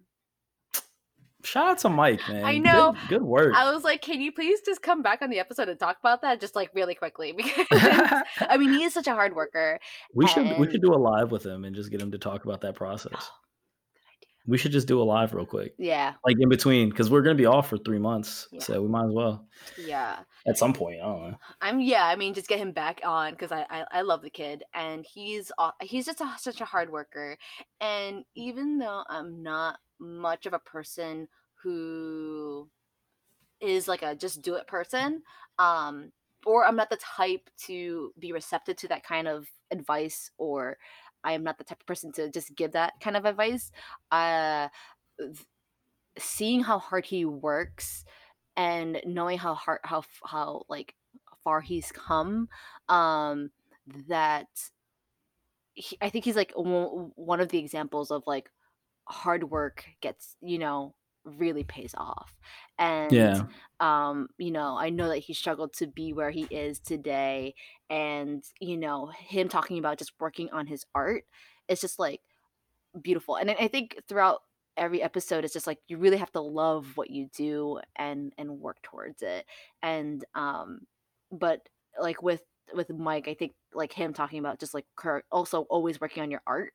Shout out to Mike, man. I know. Good, good work. I was like, can you please just come back on the episode and talk about that, just like really quickly? Because I mean, he is such a hard worker. we should we and- should do a live with him and just get him to talk about that process. Good idea. We should just do a live real quick, Yeah, like in between, because we're gonna be off for three months, Yeah. so we might as well yeah. at some point. I don't know. I'm yeah. I mean, just get him back on because I, I I love the kid and he's he's just a, such a hard worker. And even though I'm not much of a person who is like a just do it person, um, or I'm not the type to be receptive to that kind of advice, or I am not the type of person to just give that kind of advice. Uh, seeing how hard he works and knowing how hard how how like far he's come um that he, i think he's like one of the examples of like hard work gets you know really pays off. And Yeah, um you know i know that he struggled to be where he is today and you know him talking about just working on his art it's just like beautiful. And I- i think throughout every episode it's just like you really have to love what you do and and work towards it. And um but like with with mike i think like him talking about just like cur- also always working on your art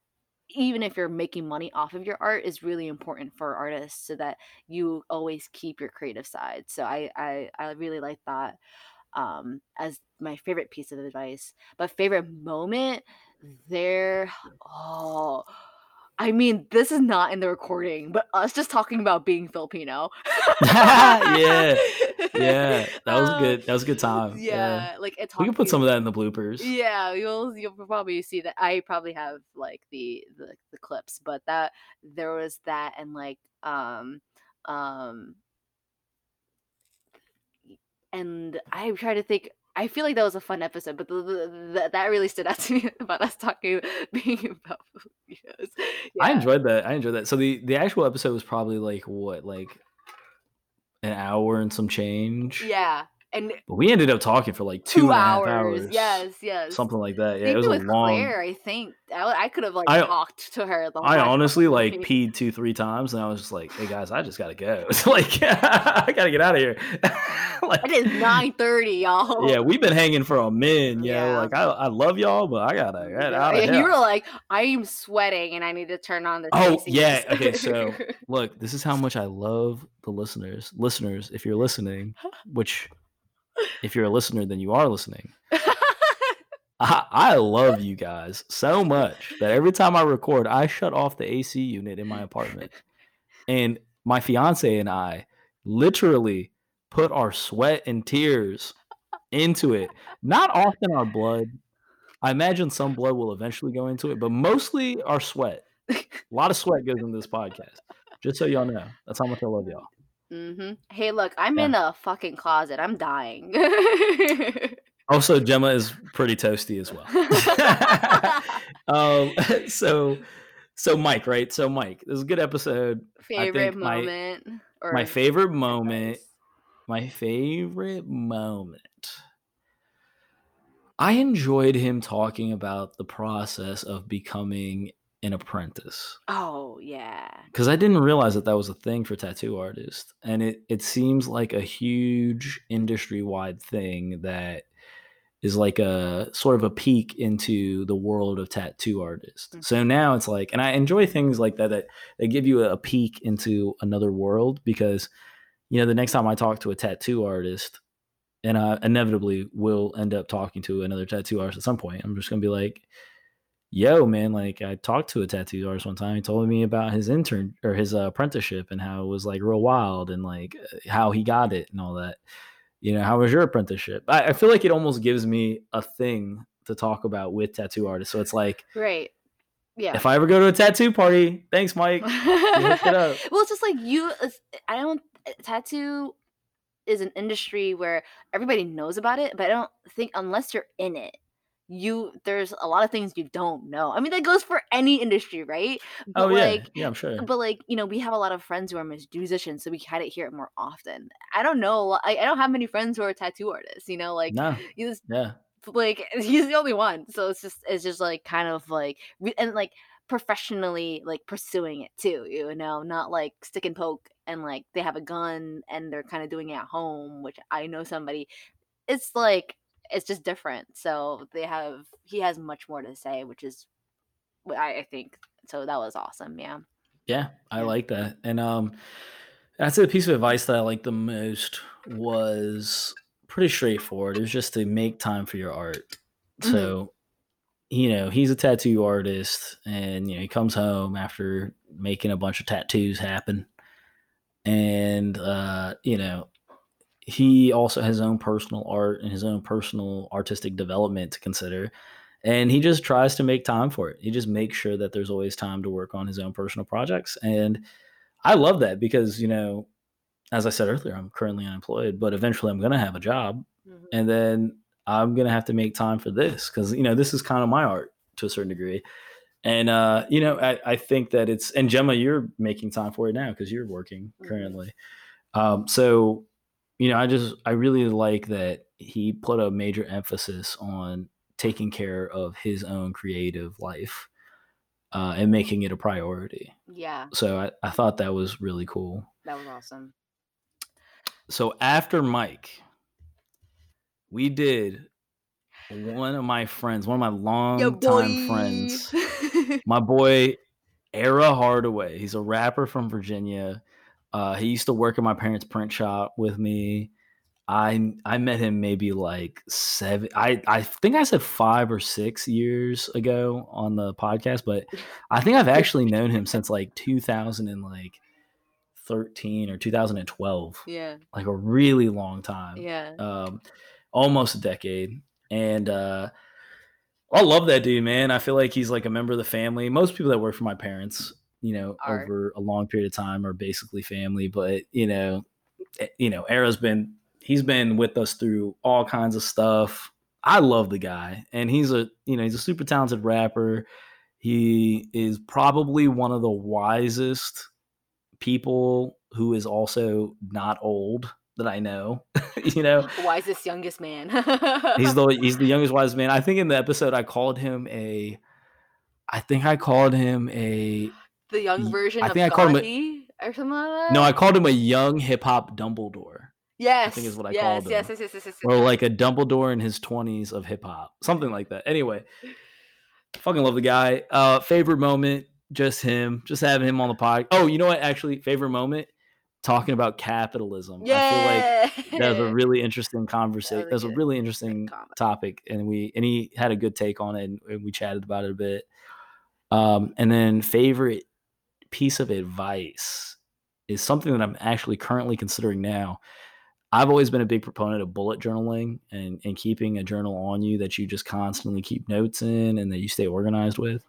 even if you're making money off of your art is really important for artists so that you always keep your creative side so i i, I really like that um as my favorite piece of advice but favorite moment there oh i mean this is not in the recording but us just talking about being filipino Yeah, yeah, that was Uh, good. That was a good time. yeah, like it's we can put some of that in the bloopers. yeah, you'll you'll probably see that. I probably have like the the, the clips, but that there was that and like um um and I try to think I feel like that was a fun episode, but the, the, the, that really stood out to me about us talking, being about Filipinos. I Yeah. enjoyed that. I enjoyed that. So the the actual episode was probably like what, like an hour and some change. Yeah, and But we ended up talking for like two, two and a half hours. hours. Yes, yes. Something like that. Yeah, it was thing a with long. Claire. I think I, I could have like I- talked to her. The I honestly like peed two, three times, and I was just like, "Hey guys, I just gotta go. It's like I gotta get out of here." like, It is nine thirty, y'all. yeah, we've been hanging for a min. Yeah. like I, I love y'all, but I gotta get out of and here. you were like, I am sweating and I need to turn on the. Oh, TCs." yeah, okay, so- Look, this is how much I love the listeners. Listeners, if you're listening, which if you're a listener, then you are listening. I, I love you guys so much that every time I record, I shut off the AC unit in my apartment. And my fiance and I literally put our sweat and tears into it. Not often our blood. I imagine some blood will eventually go into it, but mostly our sweat. A lot of sweat goes into this podcast. Just so y'all know. That's how much I love y'all. Hmm Hey, look, I'm Yeah. in a fucking closet. I'm dying. Also, Jemma is pretty toasty as well. um, so, so Mike, right? So Mike, this is a good episode. favorite think my- moment. or my favorite moment advice? my favorite moment i enjoyed him talking about the process of becoming an apprentice Oh yeah. because i didn't realize that that was a thing for tattoo artists and it, it seems like a huge industry-wide thing that is like a sort of a peek into the world of tattoo artists Mhm. so now it's like and i enjoy things like that that, that give you a peek into another world because you know the next time i talk to a tattoo artist and i inevitably will end up talking to another tattoo artist at some point i'm just gonna be like yo man like i talked to a tattoo artist one time he told me about his intern or his uh, apprenticeship and how it was like real wild and like uh, how he got it and all that you know how was your apprenticeship I, I feel like it almost gives me a thing to talk about with tattoo artists so it's like Right. Yeah. if i ever go to a tattoo party thanks mike it up. well, it's just like you. I don't. Tattoo is an industry where everybody knows about it, but I don't think unless you're in it, you there's a lot of things you don't know. I mean, that goes for any industry, right? But oh yeah like, yeah i'm sure but like you know, we have a lot of friends who are musicians, so we kind of hear it more often. I don't know. I, I don't have many friends who are tattoo artists. You know, like no you just yeah like he's the only one so it's just it's just like kind of like and like professionally like pursuing it too you know not like stick and poke and like they have a gun and they're kind of doing it at home which i know somebody it's like it's just different so they have he has much more to say which is what i, I think so that was awesome yeah Yeah, I Yeah. like that. And um say the piece of advice that I liked the most was pretty straightforward. It was just to make time for your art. Mhm. So, you know, he's a tattoo artist and you know, he comes home after making a bunch of tattoos happen. And uh, you know, he also has his own personal art and his own personal artistic development to consider and he just tries to make time for it. He just makes sure that there's always time to work on his own personal projects. And I love that because, you know, as I said earlier, I'm currently unemployed, but eventually I'm going to have a job and then I'm going to have to make time for this because, you know, this is kind of my art to a certain degree. And, uh, you know, I, I think that it's, and Jemma, you're making time for it now because you're working Mhm. currently. Um, so, you know, I just, I really like that he put a major emphasis on taking care of his own creative life uh, and making it a priority. yeah So I, I thought that was really cool. that was awesome So after Mike, we did one of my friends, one of my long time friends, my boy Era Hardaway. He's a rapper from Virginia. Uh, he used to work in my parents' print shop with me. I I met him maybe like seven. I I think I said five or six years ago on the podcast, but I think I've actually known him since like 2000 and like 13 or 2012, yeah like a really long time yeah um, almost a decade. And uh, I love that dude, man. I feel like he's like a member of the family. Most people that work for my parents, you know, Are. over a long period of time are basically family. But you know, eh, you know, Era's been he's been with us through all kinds of stuff. I love the guy, and he's a you know he's a super talented rapper. He is probably one of the wisest people who is also not old that I know. you know, wisest youngest man. he's the he's the youngest wisest man. I think in the episode I called him a. I think I called him a. The young version I think I called him a, or something like that. No, I called him a young hip hop Dumbledore. Yes, I think is what I yes, called him. Yes, yes, yes, yes, yes. Or like a Dumbledore in his twenties of hip hop, something like that. Anyway, fucking love the guy. Uh, favorite moment, just him, just having him on the pod. Oh, you know what? Actually, favorite moment, talking about capitalism. Yeah. I feel like that was a really interesting conversation. That was, a really interesting topic, and we and he had a good take on it, and, and we chatted about it a bit. Um, and then favorite piece of advice is something that I'm actually currently considering now. I've always been a big proponent of bullet journaling and, and keeping a journal on you that you just constantly keep notes in and that you stay organized with.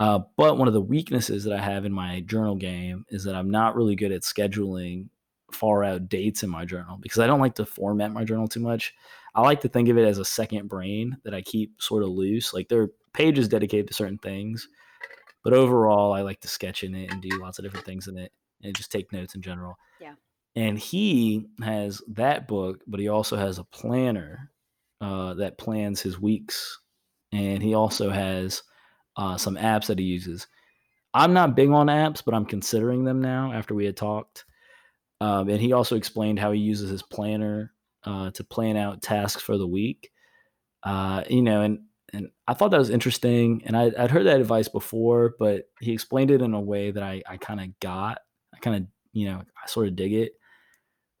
Uh, but one of the weaknesses that I have in my journal game is that I'm not really good at scheduling far out dates in my journal because I don't like to format my journal too much. I like to think of it as a second brain that I keep sort of loose. Like there are pages dedicated to certain things, but overall, I like to sketch in it and do lots of different things in it and just take notes in general. Yeah. And he has that book, but he also has a planner uh, that plans his weeks. And he also has uh, some apps that he uses. I'm not big on apps, but I'm considering them now after we had talked. Um, and he also explained how he uses his planner uh, to plan out tasks for the week. Uh, you know, and and I thought that was interesting. And I, would heard that advice before, but he explained it in a way that I, I kind of got. I kind of, you know, I sort of dig it.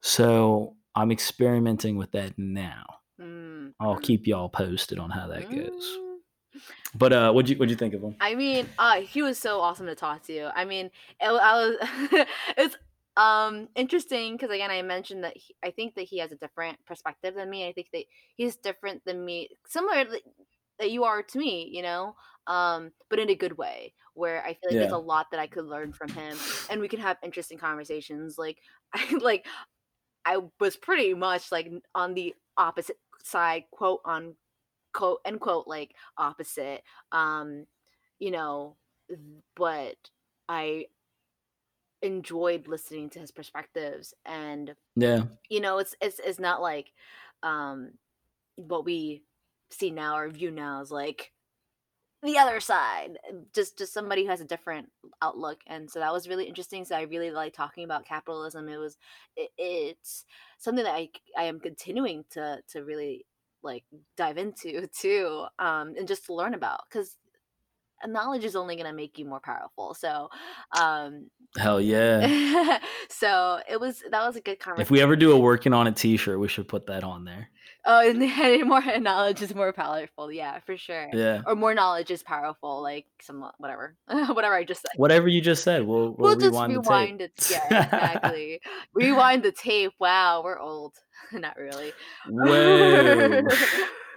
So I'm experimenting with that now. Mm-hmm. I'll keep y'all posted on how that goes. Mm-hmm. But uh, what'd you what'd you think of him? I mean, uh, he was so awesome to talk to. I mean, it, I was it's um interesting because again, I mentioned that he, I think that he has a different perspective than me. I think that he's different than me, similar that you are to me, you know, um, but in a good way. Where I feel like yeah. there's a lot that I could learn from him, and we can have interesting conversations. Like, I like I was pretty much like on the opposite side, quote on quote end quote like opposite um you know but i enjoyed listening to his perspectives and yeah you know it's it's it's not like um what we see now or view now is like the other side just just somebody who has a different outlook. And so that was really interesting so i really like talking about capitalism. It was it, it's something that i i am continuing to to really like dive into too um and just to learn about because knowledge is only going to make you more powerful. So um hell yeah. So it was that was a good conversation if we ever do a working on a t-shirt we should put that on there. Oh and more knowledge is more powerful. Yeah for sure. Yeah. Or more knowledge is powerful like some whatever. Whatever i just said. Whatever you just said we'll, we'll, we'll rewind, just rewind it. Yeah exactly. Rewind the tape. Wow we're old. Not really.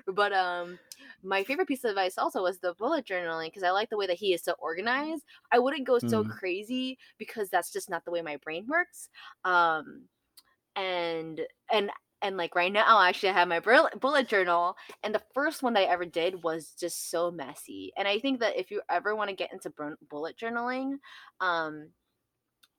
But um my favorite piece of advice also was the bullet journaling because I like the way that he is so organized. I wouldn't go so mm. crazy because that's just not the way my brain works. Um, and and and like right now, actually, I have my bullet journal, and the first one that I ever did was just so messy. And I think that if you ever want to get into bullet journaling, um,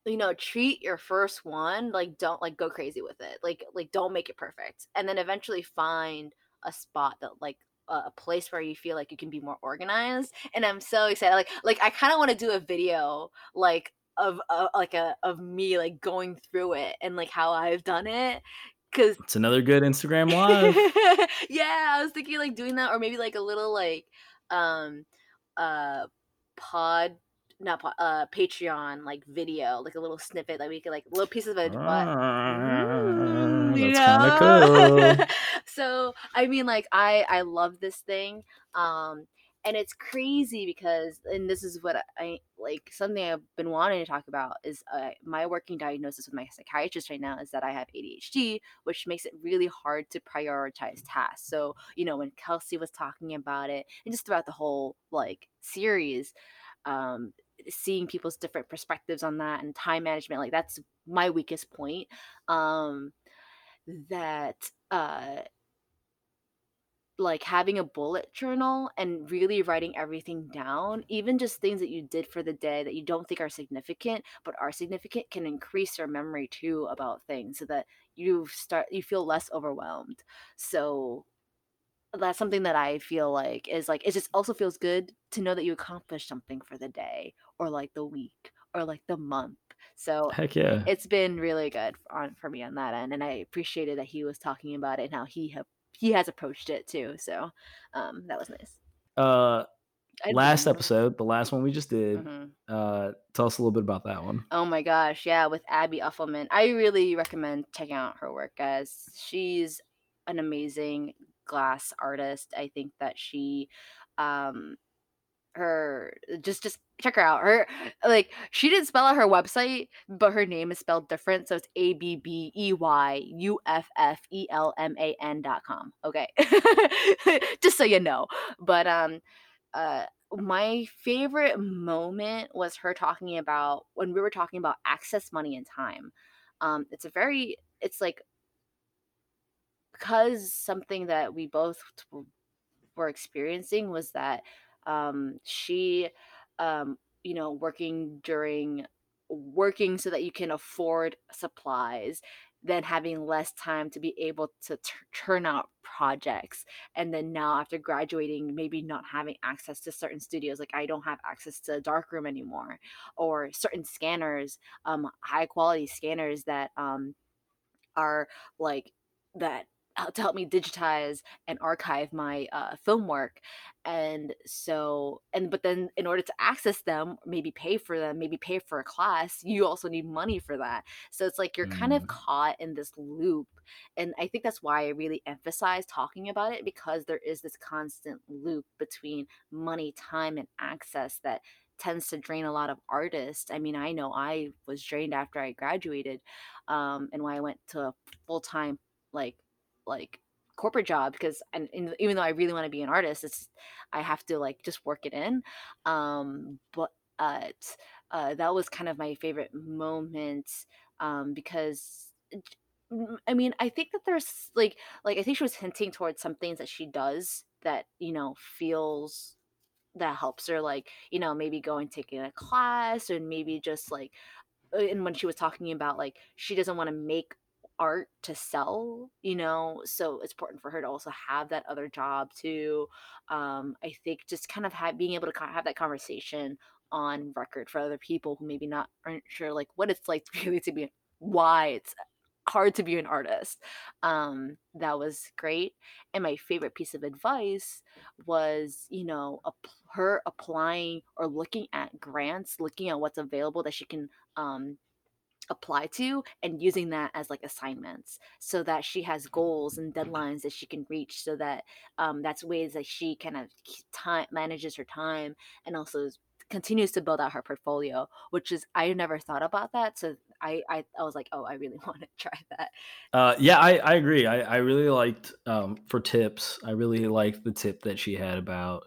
you know treat your first one like don't like go crazy with it like like don't make it perfect and then eventually find a spot that like a place where you feel like you can be more organized and i'm so excited like like i kind of want to do a video like of uh, like a of me like going through it and like how i've done it because it's another good instagram live yeah i was thinking like doing that or maybe like a little like um uh pod not uh Patreon like video, like a little snippet that we could like little pieces of it. You that's know? cool. so I mean, like I I love this thing, um, and it's crazy because, and this is what I like something I've been wanting to talk about is uh, my working diagnosis with my psychiatrist right now is that I have ADHD, which makes it really hard to prioritize tasks. So you know when Kelsey was talking about it, and just throughout the whole like series um, seeing people's different perspectives on that and time management like that's my weakest point um that uh like having a bullet journal and really writing everything down, even just things that you did for the day that you don't think are significant but are significant can increase your memory too about things so that you start you feel less overwhelmed. So that's something that I feel like is like it just also feels good to know that you accomplished something for the day or like the week or like the month. So Heck yeah. it's been really good on for me on that end, and I appreciated that he was talking about it and how he have he has approached it too. So um, that was nice. Uh, last episode, the last one we just did. Mhm. Uh, tell us a little bit about that one. Oh my gosh, yeah, with Abbey Uffelman. I really recommend checking out her work, guys. She's an amazing glass artist. I think that she um her just just check her out. Her like she didn't spell out her website, but her name is spelled different. So it's A B B E Y U F F E L M A N dot com. Okay. just so you know. But um uh my favorite moment was her talking about when we were talking about access money and time. Um it's a very it's like because something that we both were experiencing was that um she um you know working during working so that you can afford supplies then having less time to be able to t- turn out projects and then now after graduating maybe not having access to certain studios like i don't have access to darkroom anymore or certain scanners um high quality scanners that um are like that to help me digitize and archive my uh, film work and so and but then in order to access them maybe pay for them maybe pay for a class you also need money for that. So it's like you're kind of Mm, caught in this loop and i think that's why i really emphasize talking about it because there is this constant loop between money time and access that tends to drain a lot of artists. I mean i know i was drained after i graduated um, and why I went to a full time like like corporate job because and, and even though I really want to be an artist, it's I have to like just work it in. Um, but uh, uh, that was kind of my favorite moment um, because. I mean, I think that there's like like I think she was hinting towards some things that she does that you know feels that helps her like you know maybe going taking a class and maybe just like uh, and when she was talking about like she doesn't want to make art to sell you know so it's important for her to also have that other job too um i think just kind of ha- being able to have that conversation on record for other people who maybe not aren't sure like what it's like really to be why it's hard to be an artist um that was great and my favorite piece of advice was you know her applying or looking at grants looking at what's available that she can um apply to and using that as like assignments so that she has goals and deadlines that she can reach so that um, that's ways that she kind of time manages her time and also continues to build out her portfolio which is i never thought about that so i i, I was like oh i really want to try that Uh, yeah, I, I agree. I, I really liked um, for tips. I really liked the tip that she had about,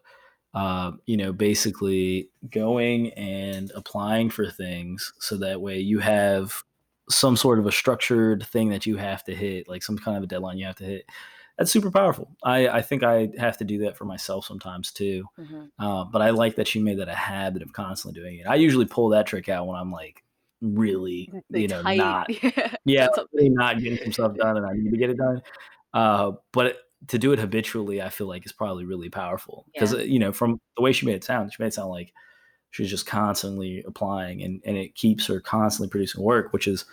uh, you know, basically going and applying for things so that way you have some sort of a structured thing that you have to hit, like some kind of a deadline you have to hit. That's super powerful. I, I think I have to do that for myself sometimes too. hmm Uh, but I like that she made that a habit of constantly doing it. I usually pull that trick out when I'm like really, you know, tight not yeah yeah, that's like, what really not getting some stuff done, and I need to get it done. Uh, but to do it habitually, I feel like is probably really powerful because yeah you know from the way she made it sound, she made it sound like she's just constantly applying, and and it keeps her constantly producing work, which is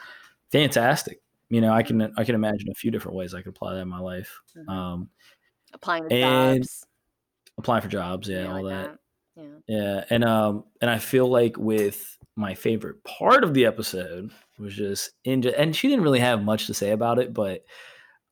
fantastic. You know, I can I can imagine a few different ways I could apply that in my life. hmm Um, applying and jobs applying for jobs, yeah, yeah all like that. that yeah Yeah, and um, and I feel like with my favorite part of the episode was just in, and she didn't really have much to say about it, but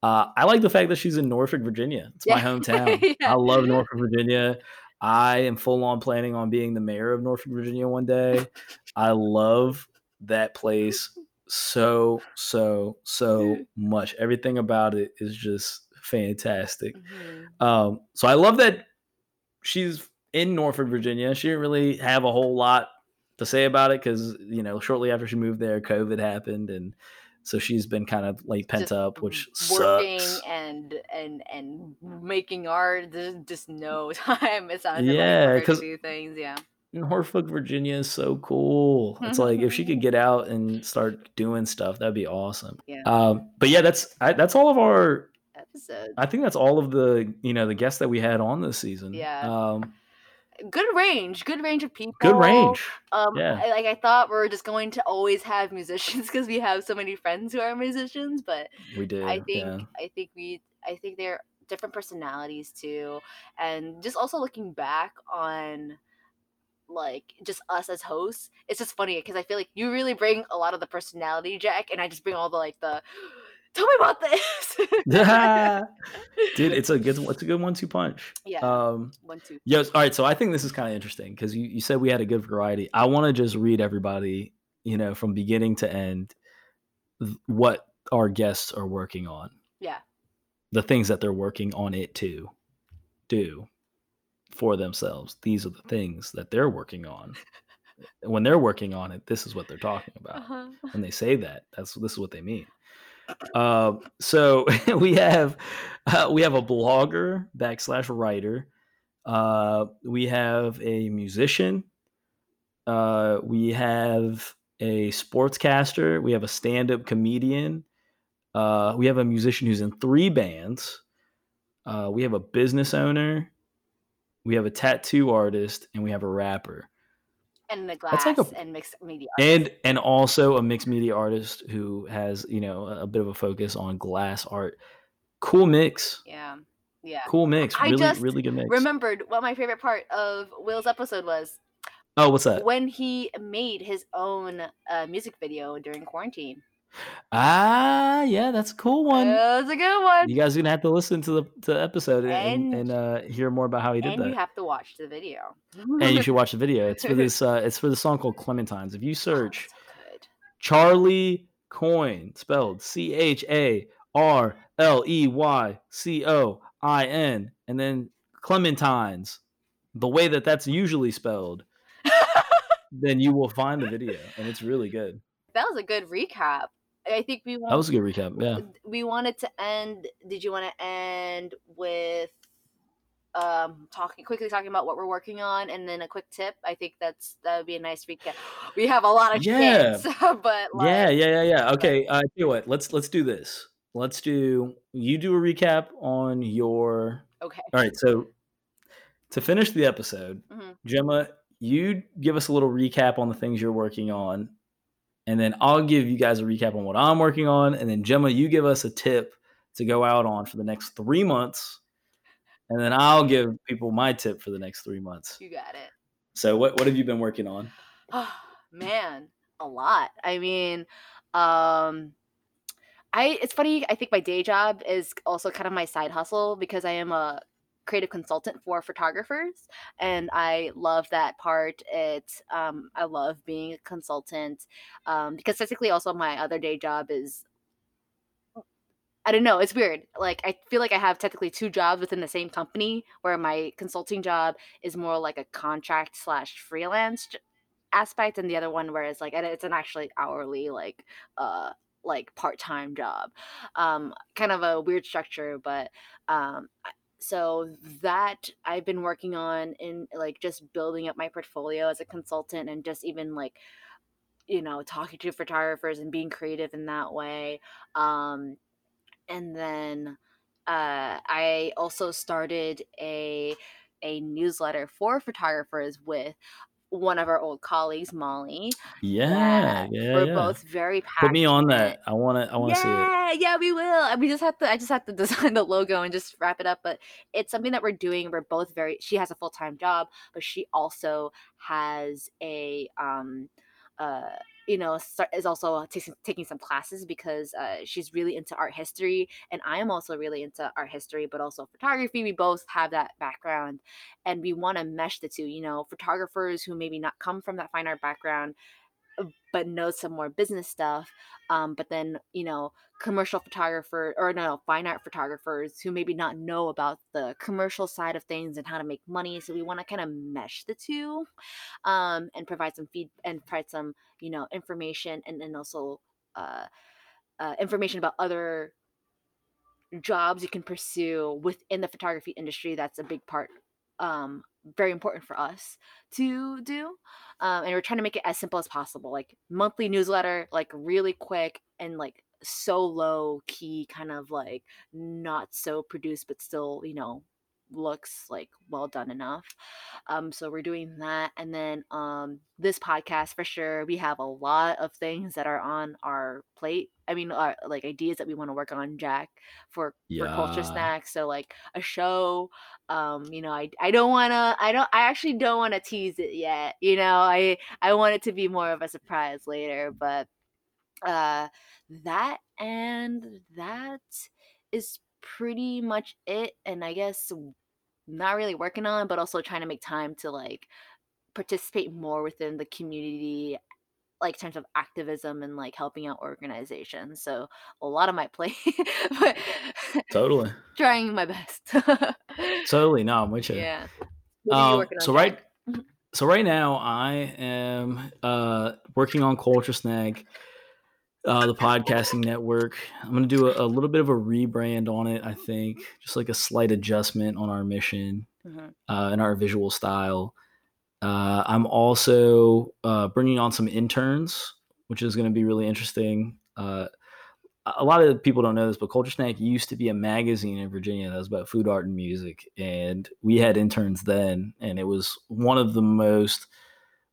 uh, I like the fact that she's in Norfolk, Virginia. It's my yeah hometown. I love Norfolk, Virginia. I am full on planning on being the mayor of Norfolk, Virginia one day. I love that place so, so, so much. Everything about it is just fantastic. hmm Um, so I love that she's in Norfolk, Virginia. She didn't really have a whole lot to say about it because you know shortly after she moved there, COVID happened, and so she's been kind of like pent Just up, which working sucks. and and and making art. There's just no time. it's like Yeah, for her to 'cause- do things. Yeah. Norfolk, Virginia is so cool. It's like if she could get out and start doing stuff, that'd be awesome. Yeah. Um, but yeah, that's I, that's all of our. Episode. I think that's all of the you know the guests that we had on this season. Yeah. Um, Good range. Good range of people. good range. Um, Yeah. I, like I thought we are just going to always have musicians because we have so many friends who are musicians, but We did. I think yeah. I think we I think they're different personalities too, and just also looking back on like just us as hosts, it's just funny because I feel like you really bring a lot of the personality, Jack, and I just bring all the like the tell me about this. Dude, it's a good it's a good one two punch. yeah, Um, one two. yes. All right. So I think this is kind of interesting because you, you said we had a good variety. I want to just read everybody, you know, from beginning to end, th- what our guests are working on. Yeah. The things that they're working on it to do for themselves. These are the things that they're working on. when they're working on it, this is what they're talking about. Uh-huh. when they say that that's this is what they mean uh, so we have uh, we have a blogger backslash writer uh, we have a musician uh, we have a sportscaster we have a stand-up comedian uh, we have a musician who's in three bands uh, we have a business owner we have a tattoo artist and we have a rapper And the glass like a- and mixed media. and and also a mixed media artist who has you know a, a bit of a focus on glass art cool mix yeah, yeah. cool mix I really just really good mix Remembered what my favorite part of Will's episode was oh what's that when he made his own uh, music video during quarantine. Ah yeah that's a cool one That was a good one. you guys are gonna have to listen to the, to the episode and, And- and uh, hear more about how he did and that you have to watch the video. and you should watch the video it's for this uh, it's for the song called clementines if you Oh, search so charley coin spelled c-h-a R L E Y C O I N, and then Clementines, the way that that's usually spelled, then you will find the video, and it's really good. that was a good recap. I think we That was a good recap. Yeah. we wanted to end. Did you want to end with um talking quickly talking about what we're working on and then a quick tip? I think that's that would be a nice recap. We have a lot of Yeah. shit, but like, Yeah, yeah, yeah, yeah. Okay, uh, tell you what. Let's let's do this. Let's do. You do a recap on your. okay. All right. So to finish the episode, Mhm. Jemma, you give us a little recap on the things you're working on, and then I'll give you guys a recap on what I'm working on, and then Jemma, you give us a tip to go out on for the next three months, and then I'll give people my tip for the next three months. You got it. So what what have you been working on? Oh, man, a lot. I mean, um I it's funny, I think my day job is also kind of my side hustle because I am a creative consultant for photographers and I love that part. It's um I love being a consultant um because technically also my other day job is I don't know. It's weird. Like I feel like I have technically two jobs within the same company, where my consulting job is more like a contract slash freelance aspect, and the other one where it's like it's an actually hourly like uh like part time job. Um, kind of a weird structure, but um. So that I've been working on in like just building up my portfolio as a consultant and just even like you know talking to photographers and being creative in that way um and then uh, I also started a a newsletter for photographers with one of our old colleagues, Molly. Yeah, yeah, we're yeah. both very passionate. Put me on that. I want to. I want to see it. yeah, yeah, we will. And We just have to. I just have to design the logo and just wrap it up. But it's something that we're doing. We're both very. She has a full time job, but she also has a um, uh, you know, is also taking some classes because uh, she's really into art history, and I am also really into art history, but also photography. We both have that background, and we want to mesh the two. You know, photographers who maybe not come from that fine art background but know some more business stuff um, but then you know commercial photographer or no, no fine art photographers who maybe not know about the commercial side of things and how to make money so we want to kind of mesh the two um, and provide some feed and provide some you know information and then also uh, uh, information about other jobs you can pursue within the photography industry. That's a big part, um, very important for us to do. Um, and we're trying to make it as simple as possible, like monthly newsletter, like really quick and like so low key, kind of like not so produced, but still, you know, looks like well done enough. Um, so we're doing that, and then um, this podcast for sure. We have a lot of things that are on our plate. I mean, our, like ideas that we want to work on, Jack, for for culture snacks. So like a show. Um, you know, I I don't wanna. I don't. I actually don't want to tease it yet. You know, I I want it to be more of a surprise later, but uh that and that is pretty much it and i guess not really working on but also trying to make time to like participate more within the community like in terms of activism and like helping out organizations so a lot of my plate but Totally. trying my best Totally. No, I'm with you. yeah Um, so right, Mhm. so right now I am uh, working on Culture Snack, uh, the podcasting network. I'm gonna do a, a little bit of a rebrand on it. I think just like a slight adjustment on our mission Mhm. uh, and our visual style. Uh, I'm also uh, bringing on some interns, which is going to be really interesting. Uh, a lot of people don't know this, but Culture Snack used to be a magazine in Virginia that was about food, art, and music. And we had interns then, and it was one of the most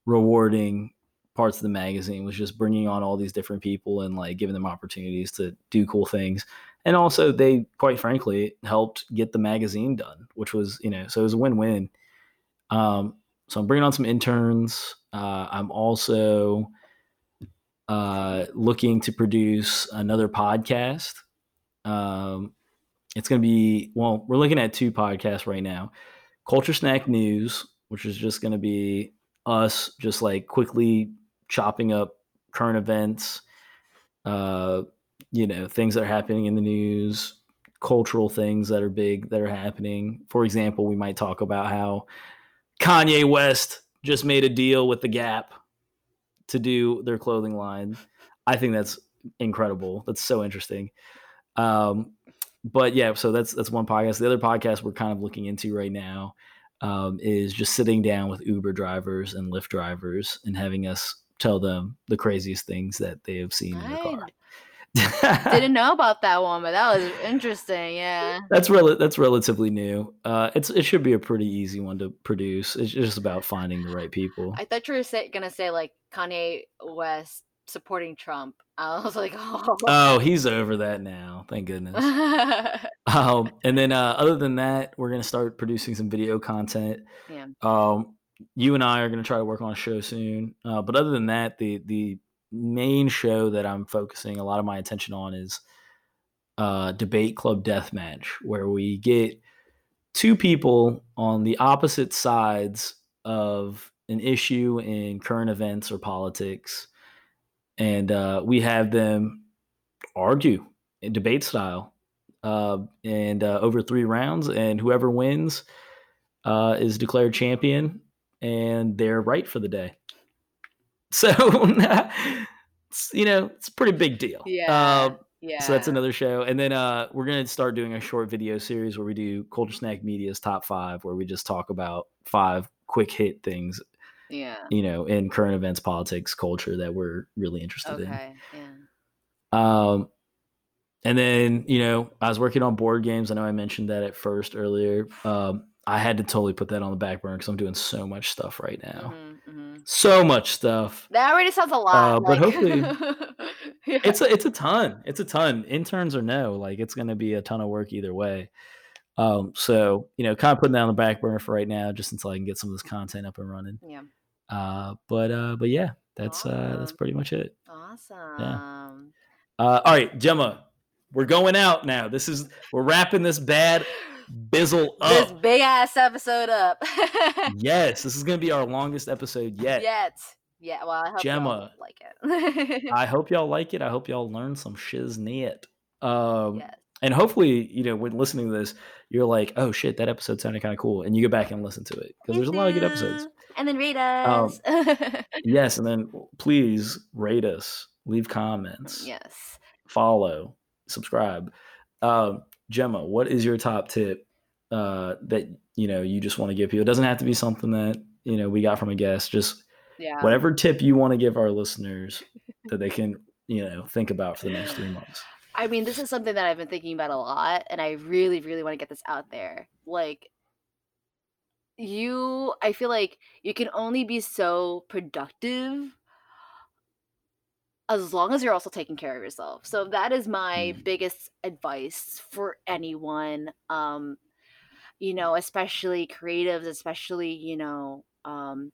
rewarding parts of the magazine was just bringing on all these different people and like giving them opportunities to do cool things. And also, they quite frankly helped get the magazine done, which was you know so it was a win-win. Um, so I'm bringing on some interns. Uh, I'm also uh, looking to produce another podcast. Um, it's going to be, well, we're looking at two podcasts right now Culture Snack News, which is just going to be us just like quickly chopping up current events, uh, you know, things that are happening in the news, cultural things that are big that are happening. For example, we might talk about how Kanye West just made a deal with the Gap to do their clothing line. I think that's incredible. That's so interesting. Um, but yeah, so that's that's one podcast. The other podcast we're kind of looking into right now um, is just sitting down with Uber drivers and Lyft drivers and having us tell them the craziest things that they have seen in their car. didn't know about that one but that was interesting yeah that's rel- that's relatively new. Uh, it's it should be a pretty easy one to produce. It's just about finding the right people. I thought you were say, gonna say like Kanye West supporting Trump. I was like, oh. Oh, he's over that now. Thank goodness. um, and then uh, other than that, we're gonna start producing some video content. yeah. Um, you and I are gonna try to work on a show soon. Uh, but other than that, the the main show that I'm focusing a lot of my attention on is uh, Debate Club Deathmatch, where we get two people on the opposite sides of an issue in current events or politics, and uh, we have them argue in debate style, uh, and uh, over three rounds, and whoever wins uh, is declared champion, and they're right for the day. So, you know, it's a pretty big deal. Yeah. Uh, Yeah. so that's another show. And then uh, we're going to start doing a short video series where we do Culture Snack Media's top five, where we just talk about five quick hit things, Yeah. you know, in current events, politics, culture that we're really interested in. Okay. Yeah. Um, and then, you know, I was working on board games. I know I mentioned that at first earlier. Um, I had to totally put that on the back burner because I'm doing so much stuff right now. Mhm, mhm. So much stuff. That already sounds a lot. Uh, but like- hopefully- yeah. it's a it's a ton. It's a ton. Interns or no, like it's gonna be a ton of work either way. Um, so you know, kind of putting that on the back burner for right now, just until I can get some of this content up and running. yeah. Uh, but uh, but yeah, that's uh, that's pretty much it. Awesome. Yeah. Uh, all right, Jemma, we're going out now. This is we're wrapping this bad bizzle up. This big ass episode up. yes, this is gonna be our longest episode yet. Yet. Yeah. Well, I hope y'all Jemma. like it. I hope y'all like it. I hope y'all learn some shiznit. Um, yes. and hopefully you know when listening to this you're like oh shit that episode sounded kind of cool and you go back and listen to it because there's a lot of good episodes And then rate Um, us. yes and then please rate us leave comments yes. follow, subscribe. Uh, Jemma, what is your top tip uh, that you know you just want to give people? It doesn't have to be something that you know we got from a guest. Just Yeah. whatever tip you want to give our listeners that they can you know think about for the next three months. I mean, this is something that I've been thinking about a lot, and I really, really want to get this out there. Like, you, I feel like you can only be so productive as long as you're also taking care of yourself. So that is my Mm. biggest advice for anyone. Um, you know, especially creatives, especially, you know, um,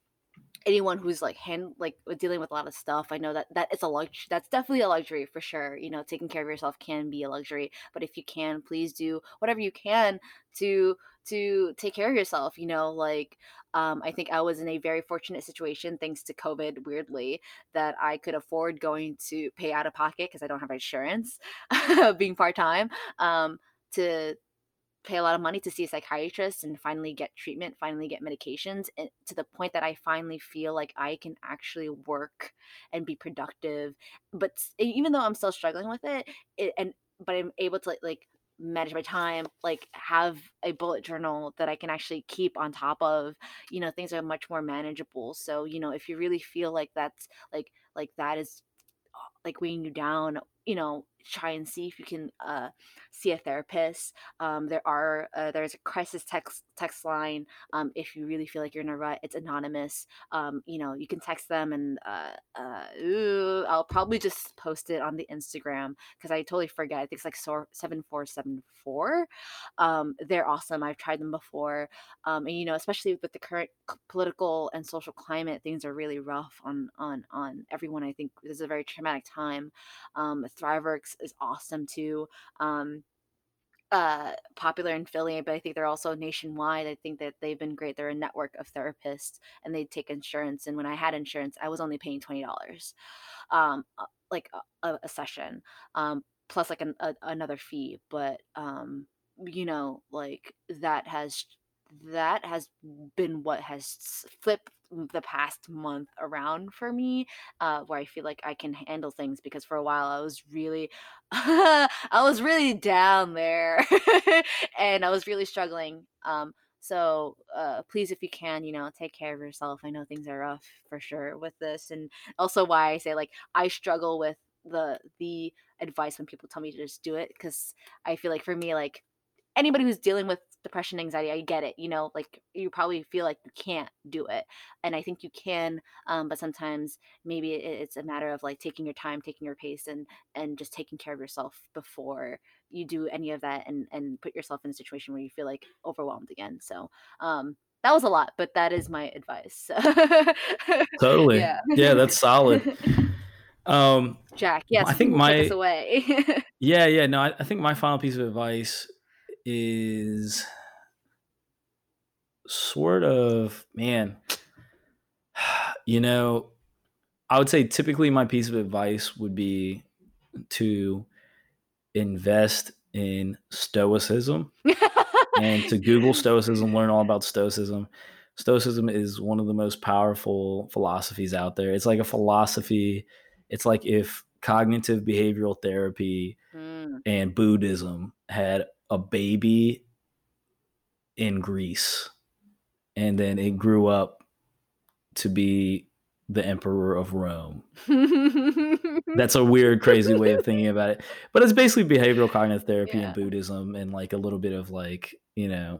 anyone who's like hand like dealing with a lot of stuff i know that that it's a luxury that's definitely a luxury for sure you know taking care of yourself can be a luxury but if you can please do whatever you can to to take care of yourself you know like um, i think i was in a very fortunate situation thanks to covid weirdly that i could afford going to pay out of pocket because i don't have insurance being part-time um, to pay a lot of money to see a psychiatrist and finally get treatment, finally get medications, and to the point that I finally feel like I can actually work and be productive. But even though I'm still struggling with it, it and but I'm able to like, like manage my time, like have a bullet journal that I can actually keep on top of. You know, things are much more manageable. So, you know, if you really feel like that's like like that is like weighing you down you know try and see if you can uh, see a therapist um, there are uh, there's a crisis text text line um, if you really feel like you're in a rut it's anonymous um, you know you can text them and uh, uh, ooh, i'll probably just post it on the instagram because i totally forget i think it's like sor- 7474 um, they're awesome i've tried them before um, and you know especially with the current political and social climate things are really rough on on on everyone i think this is a very traumatic time thriveworks is awesome too um, uh popular in Philly, but I think they're also nationwide. I think that they've been great. They're a network of therapists and they take insurance. And when I had insurance, I was only paying twenty dollars, um, uh, like a, a a session, um, plus like an, a, another fee. But um, you know, like that has that has been what has flipped the past month around for me uh where i feel like i can handle things because for a while i was really I was really down there and I was really struggling. Um, so uh, please, if you can, you know, take care of yourself. I know things are rough for sure with this, and also why I say like I struggle with the the advice when people tell me to just do it because I feel like for me like anybody who's dealing with depression anxiety i get it you know like you probably feel like you can't do it and i think you can um, but sometimes maybe it's a matter of like taking your time taking your pace and and just taking care of yourself before you do any of that and and put yourself in a situation where you feel like overwhelmed again so um that was a lot but that is my advice Totally. yeah Yeah, that's solid. Um, jack yes I think please take us my away yeah, yeah, no, I, I think my final piece of advice is sort of man, you know, I would say typically my piece of advice would be to invest in stoicism and to Google Stoicism, learn all about Stoicism. Stoicism is one of the most powerful philosophies out there. It's like a philosophy. It's like if cognitive behavioral therapy Mm. and Buddhism had a baby in Greece and then it grew up to be the emperor of Rome. That's a weird, crazy way of thinking about it. But it's basically behavioral cognitive therapy Yeah. and Buddhism and like a little bit of like, you know,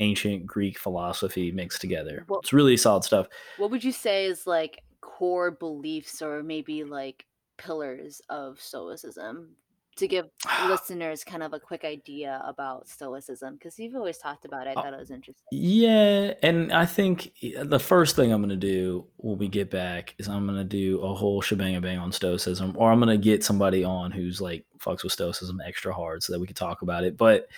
ancient Greek philosophy mixed together. Well- It's really solid stuff. what would you say is like core beliefs or maybe like pillars of stoicism to give listeners kind of a quick idea about stoicism because you've always talked about it i Uh, thought it was interesting Yeah, and I think the first thing I'm going to do when we get back is I'm going to do a whole shebang of bang on stoicism, or I'm going to get somebody on who's like fucks with stoicism extra hard so that we can talk about it. But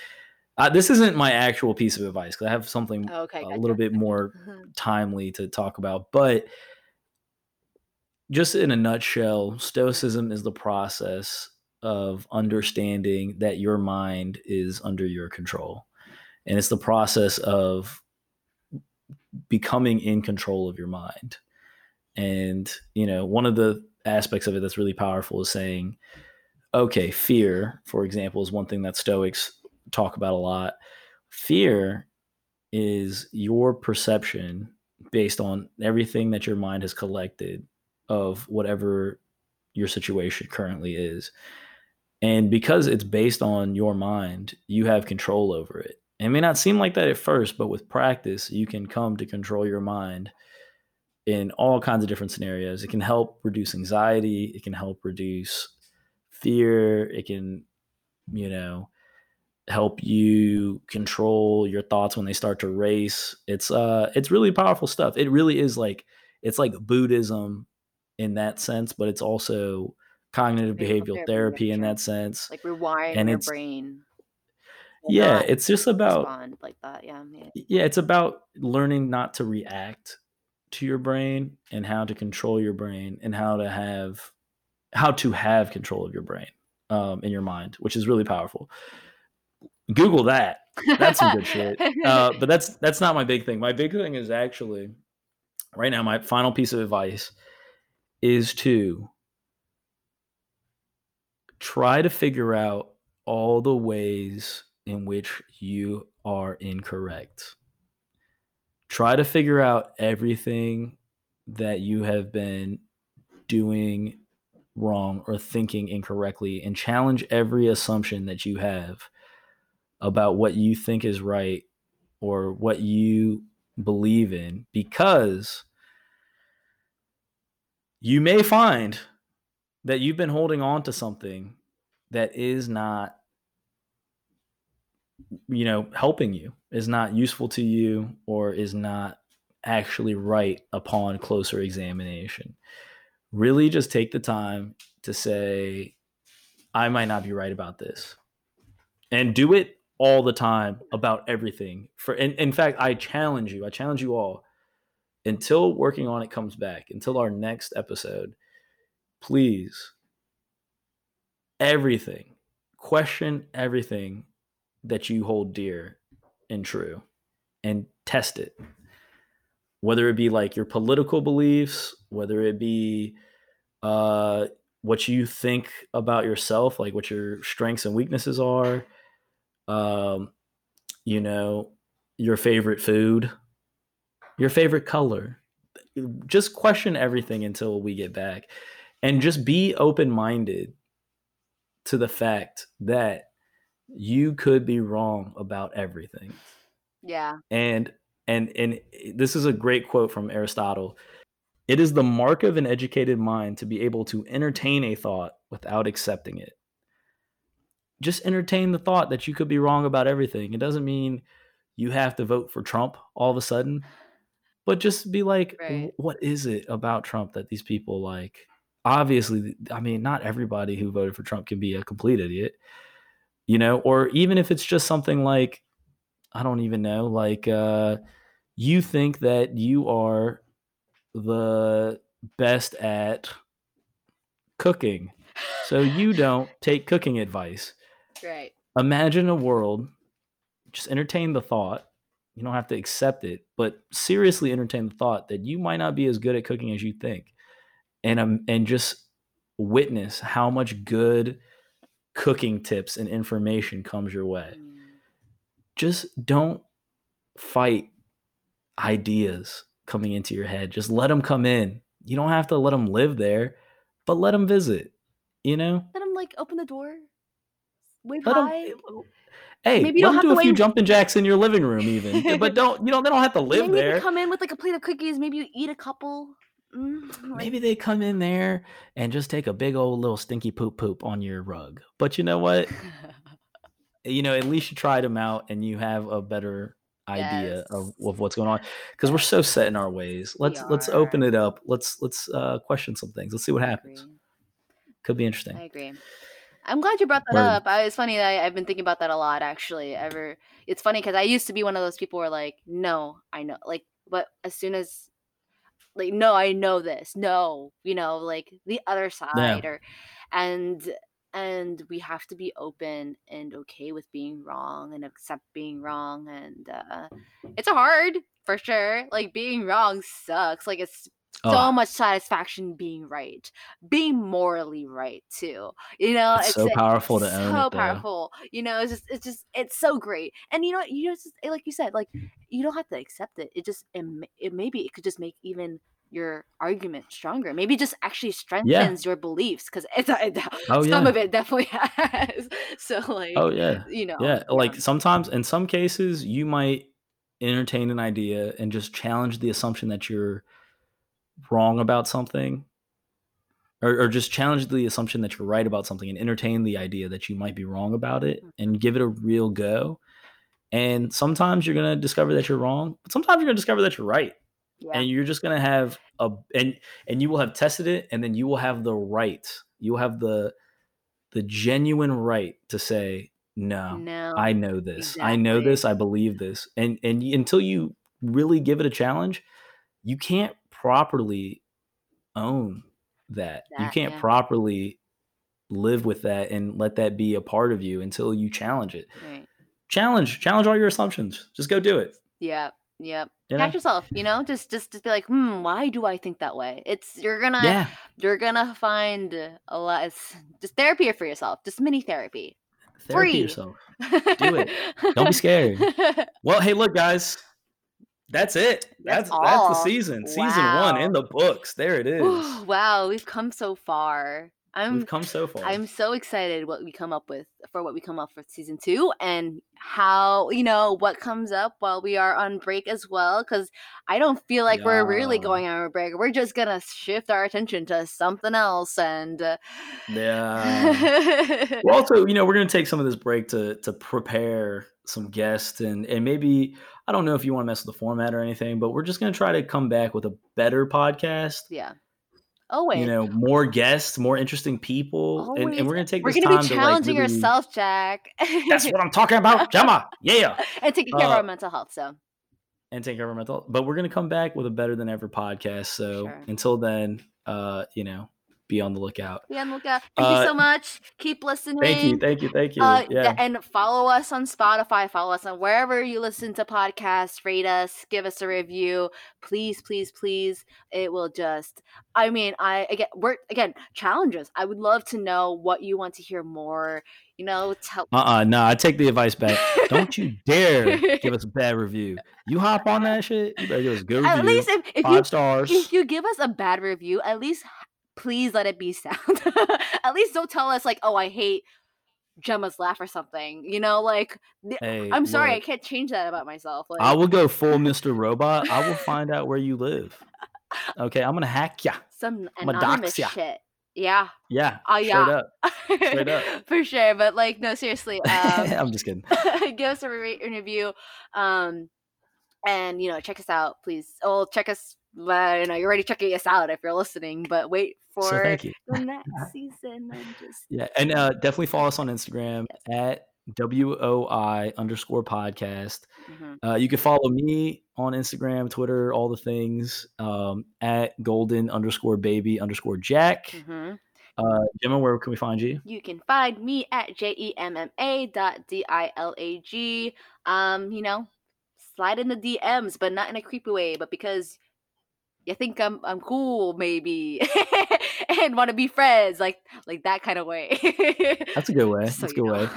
uh, this isn't my actual piece of advice because I have something Oh, okay a gotcha. little bit more timely to talk about. But just in a nutshell, stoicism is the process of understanding that your mind is under your control. And it's the process of becoming in control of your mind. And, you know, one of the aspects of it that's really powerful is saying, okay, fear, for example, is one thing that Stoics talk about a lot. Fear is your perception based on everything that your mind has collected of whatever your situation currently is. And because it's based on your mind, you have control over it. It may not seem like that at first, but with practice, you can come to control your mind in all kinds of different scenarios. It can help reduce anxiety, it can help reduce fear, it can, you know, help you control your thoughts when they start to race. It's uh it's really powerful stuff. It really is like it's like Buddhism in that sense, but it's also cognitive behavioral therapy in that sense. Like rewiring And your brain. Yeah, it's just about like that. Yeah. yeah. yeah, it's about learning not to react to your brain and how to control your brain and how to have how to have control of your brain um, in your mind, which is really powerful. Google that. That's some good shit. Uh, but that's that's not my big thing. My big thing is actually right now. My final piece of advice is to try to figure out all the ways in which you are incorrect. Try to figure out everything that you have been doing wrong or thinking incorrectly and challenge every assumption that you have about what you think is right or what you believe in because you may find that you've been holding on to something that is not you know helping you is not useful to you or is not actually right upon closer examination. Really just take the time to say i might not be right about this. And do it all the time about everything. For in, fact i challenge you i challenge you all until working on it comes back until our next episode please. Everything. Question everything that you hold dear and true and test it. Whether it be like your political beliefs whether it be uh what you think about yourself like what your strengths and weaknesses are um you know your favorite food your favorite color. Just question everything until we get back and just be open minded to the fact that you could be wrong about everything. Yeah. and and and this is a great quote from aristotle. It is the mark of an educated mind to be able to entertain a thought without accepting it. Just entertain the thought that you could be wrong about everything. It doesn't mean you have to vote for trump all of a sudden but just be like Right. What is it about trump that these people like obviously i mean not everybody who voted for trump can be a complete idiot you know or even if it's just something like i don't even know like uh you think that you are the best at cooking so you don't take cooking advice Right. imagine a world just entertain the thought you don't have to accept it but seriously entertain the thought that you might not be as good at cooking as you think and um, and just witness how much good cooking tips and information comes your way Mm. just don't fight ideas coming into your head just let them come in you don't have to let them live there but let them visit you know Let them like open the door. Wave let 'em- hi. hey Maybe you don't them have do to a few jumping jacks in your living room even but don't you know they don't have to live Maybe there you come in with like a plate of cookies. Maybe you eat a couple. Mm, maybe they come in there and just take a big old little stinky poop poop on your rug but you know what you know at least you tried them out and you have a better idea of, Yes. of what's going on because we're so set in our ways let's let's open it up let's let's uh question some things let's see what happens could be interesting I agree. I'm glad you brought that Word. up. I, it's funny that I, I've been thinking about that a lot. Actually, ever it's funny because I used to be one of those people who are like, no, I know, like, but as soon as, like, no, I know this, no, you know, like the other side, or, and and we have to be open and okay with being wrong and accept being wrong, and uh, it's hard for sure. Like being wrong sucks. Like it's Oh, so Oh, much satisfaction being right, being morally right too. You know, it's so powerful to own so it, powerful. You know, it's just it's just it's so great. And you know, what, you just like you said, like you don't have to accept it. It just it, it maybe it could just make even your argument stronger. Maybe just actually strengthens your beliefs because it's it, Oh some yeah. of it definitely has. So like Oh yeah. you know, Yeah. Like sometimes, in some cases, you might entertain an idea and just challenge the assumption that you're wrong about something, or, or just challenge the assumption that you're right about something and entertain the idea that you might be wrong about it mm-hmm. and give it a real go. And sometimes you're gonna discover that you're wrong, but sometimes you're gonna discover that you're right. yeah. and you're just gonna have a and and you will have tested it and then you will have the right you will have the the genuine right to say no no, i know this i know this i believe this and and until you really give it a challenge you can't properly own that, you can't yeah. properly live with that and let that be a part of you until you challenge it right. challenge challenge all your assumptions just go do it Yeah. Yep. you know? Catch yourself, you know, just just to be like, hmm, why do I think that way? It's you're gonna yeah you're gonna find a lot. It's just therapy for yourself, just mini therapy. therapy Free. yourself Do it. Don't be scared. Well, hey, look, guys. That's it. That's That's that's, the season. Season one in the books. There it is. wow, we've come so far. I'm We've come so far. I'm so excited what we come up with for what we come up for season two and how you know what comes up while we are on break as well. Because I don't feel like we're really going on a break. We're just gonna shift our attention to something else and. Uh, yeah. well, also, you know, we're gonna take some of this break to to prepare some guests and and maybe I don't know if you want to mess with the format or anything, but we're just gonna try to come back with a better podcast. yeah. Always. You know, more guests, more interesting people, and, and we're gonna take We're this gonna time be to like challenging really- yourself, Jack. That's what I'm talking about, Jemma. Yeah. and taking care of Uh, our mental health. So and take care of our mental. health. But we're gonna come back with a better than ever podcast. So Sure. until then, uh, you know, be on the lookout. be on the lookout. Thank you Uh, so much. Keep listening. Thank you, thank you, thank you. Uh, yeah, and follow us on Spotify. Follow us on wherever you listen to podcasts. Rate us. Give us a review, please, please, please. It will just. I mean, I again, we're again challenges. I would love to know what you want to hear more. You know, tell. uh, uh no, I take the advice back. Don't you dare give us a bad review. You hop on that shit. You better give us good review. At least if, if five you stars. if you give us a bad review, at least please let it be sound. at least don't tell us like, oh, I hate Jemma's laugh or something. You know, like Hey, I'm sorry, I can't change that about myself. Like, I will go full Mr. Robot. I will find out where you live. Okay, I'm gonna hack ya. some I'ma anonymous shit. Yeah. Yeah, Oh, straight yeah. up. Straight up. For sure. But like, no, seriously. Um, I'm just kidding. give us a rate and review. Um, and you know, check us out, please. Oh, check us. Well, you know, you're already checking us out if you're listening, but wait for So thank you. the next season and just Yeah, and uh, definitely follow us on Instagram at WOI underscore podcast. Mhm. Uh, you can follow me on Instagram, Twitter, all the things um, at golden underscore baby underscore jack. Mhm. Uh, Jemma, where can we find you? You can find me at J E M M A dot D I L A G. Um, you know, slide in the DMs, but not in a creepy way, but because you think I'm I'm cool, maybe, and want to be friends, like like that kind of way. That's a good way. So That's a good way.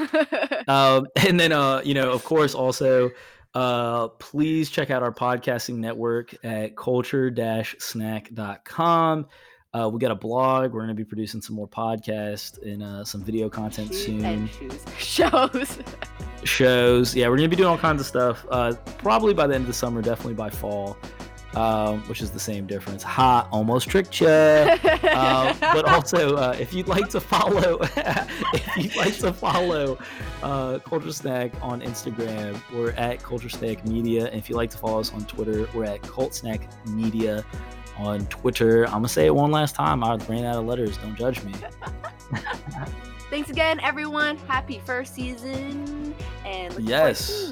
Um, and then, uh, you know, of course, also, uh, please check out our podcasting network at culture-snack.com. Uh, we got a blog. We're going to be producing some more podcasts and uh, some video content soon. shows. Shows. Yeah, we're going to be doing all kinds of stuff. Uh, probably by the end of the summer, definitely by fall, um, which is the same difference. Ha, almost tricked you. um, but also, uh, if you'd like to follow, if you'd like to follow uh, Culture Snack on Instagram, we're at Culture Snack Media. And if you'd like to follow us on Twitter, we're at Cult Snack Media on Twitter. I'm gonna say it one last time. I ran out of letters. Don't judge me. Thanks again, everyone. Happy first season, and looking forward to Yes.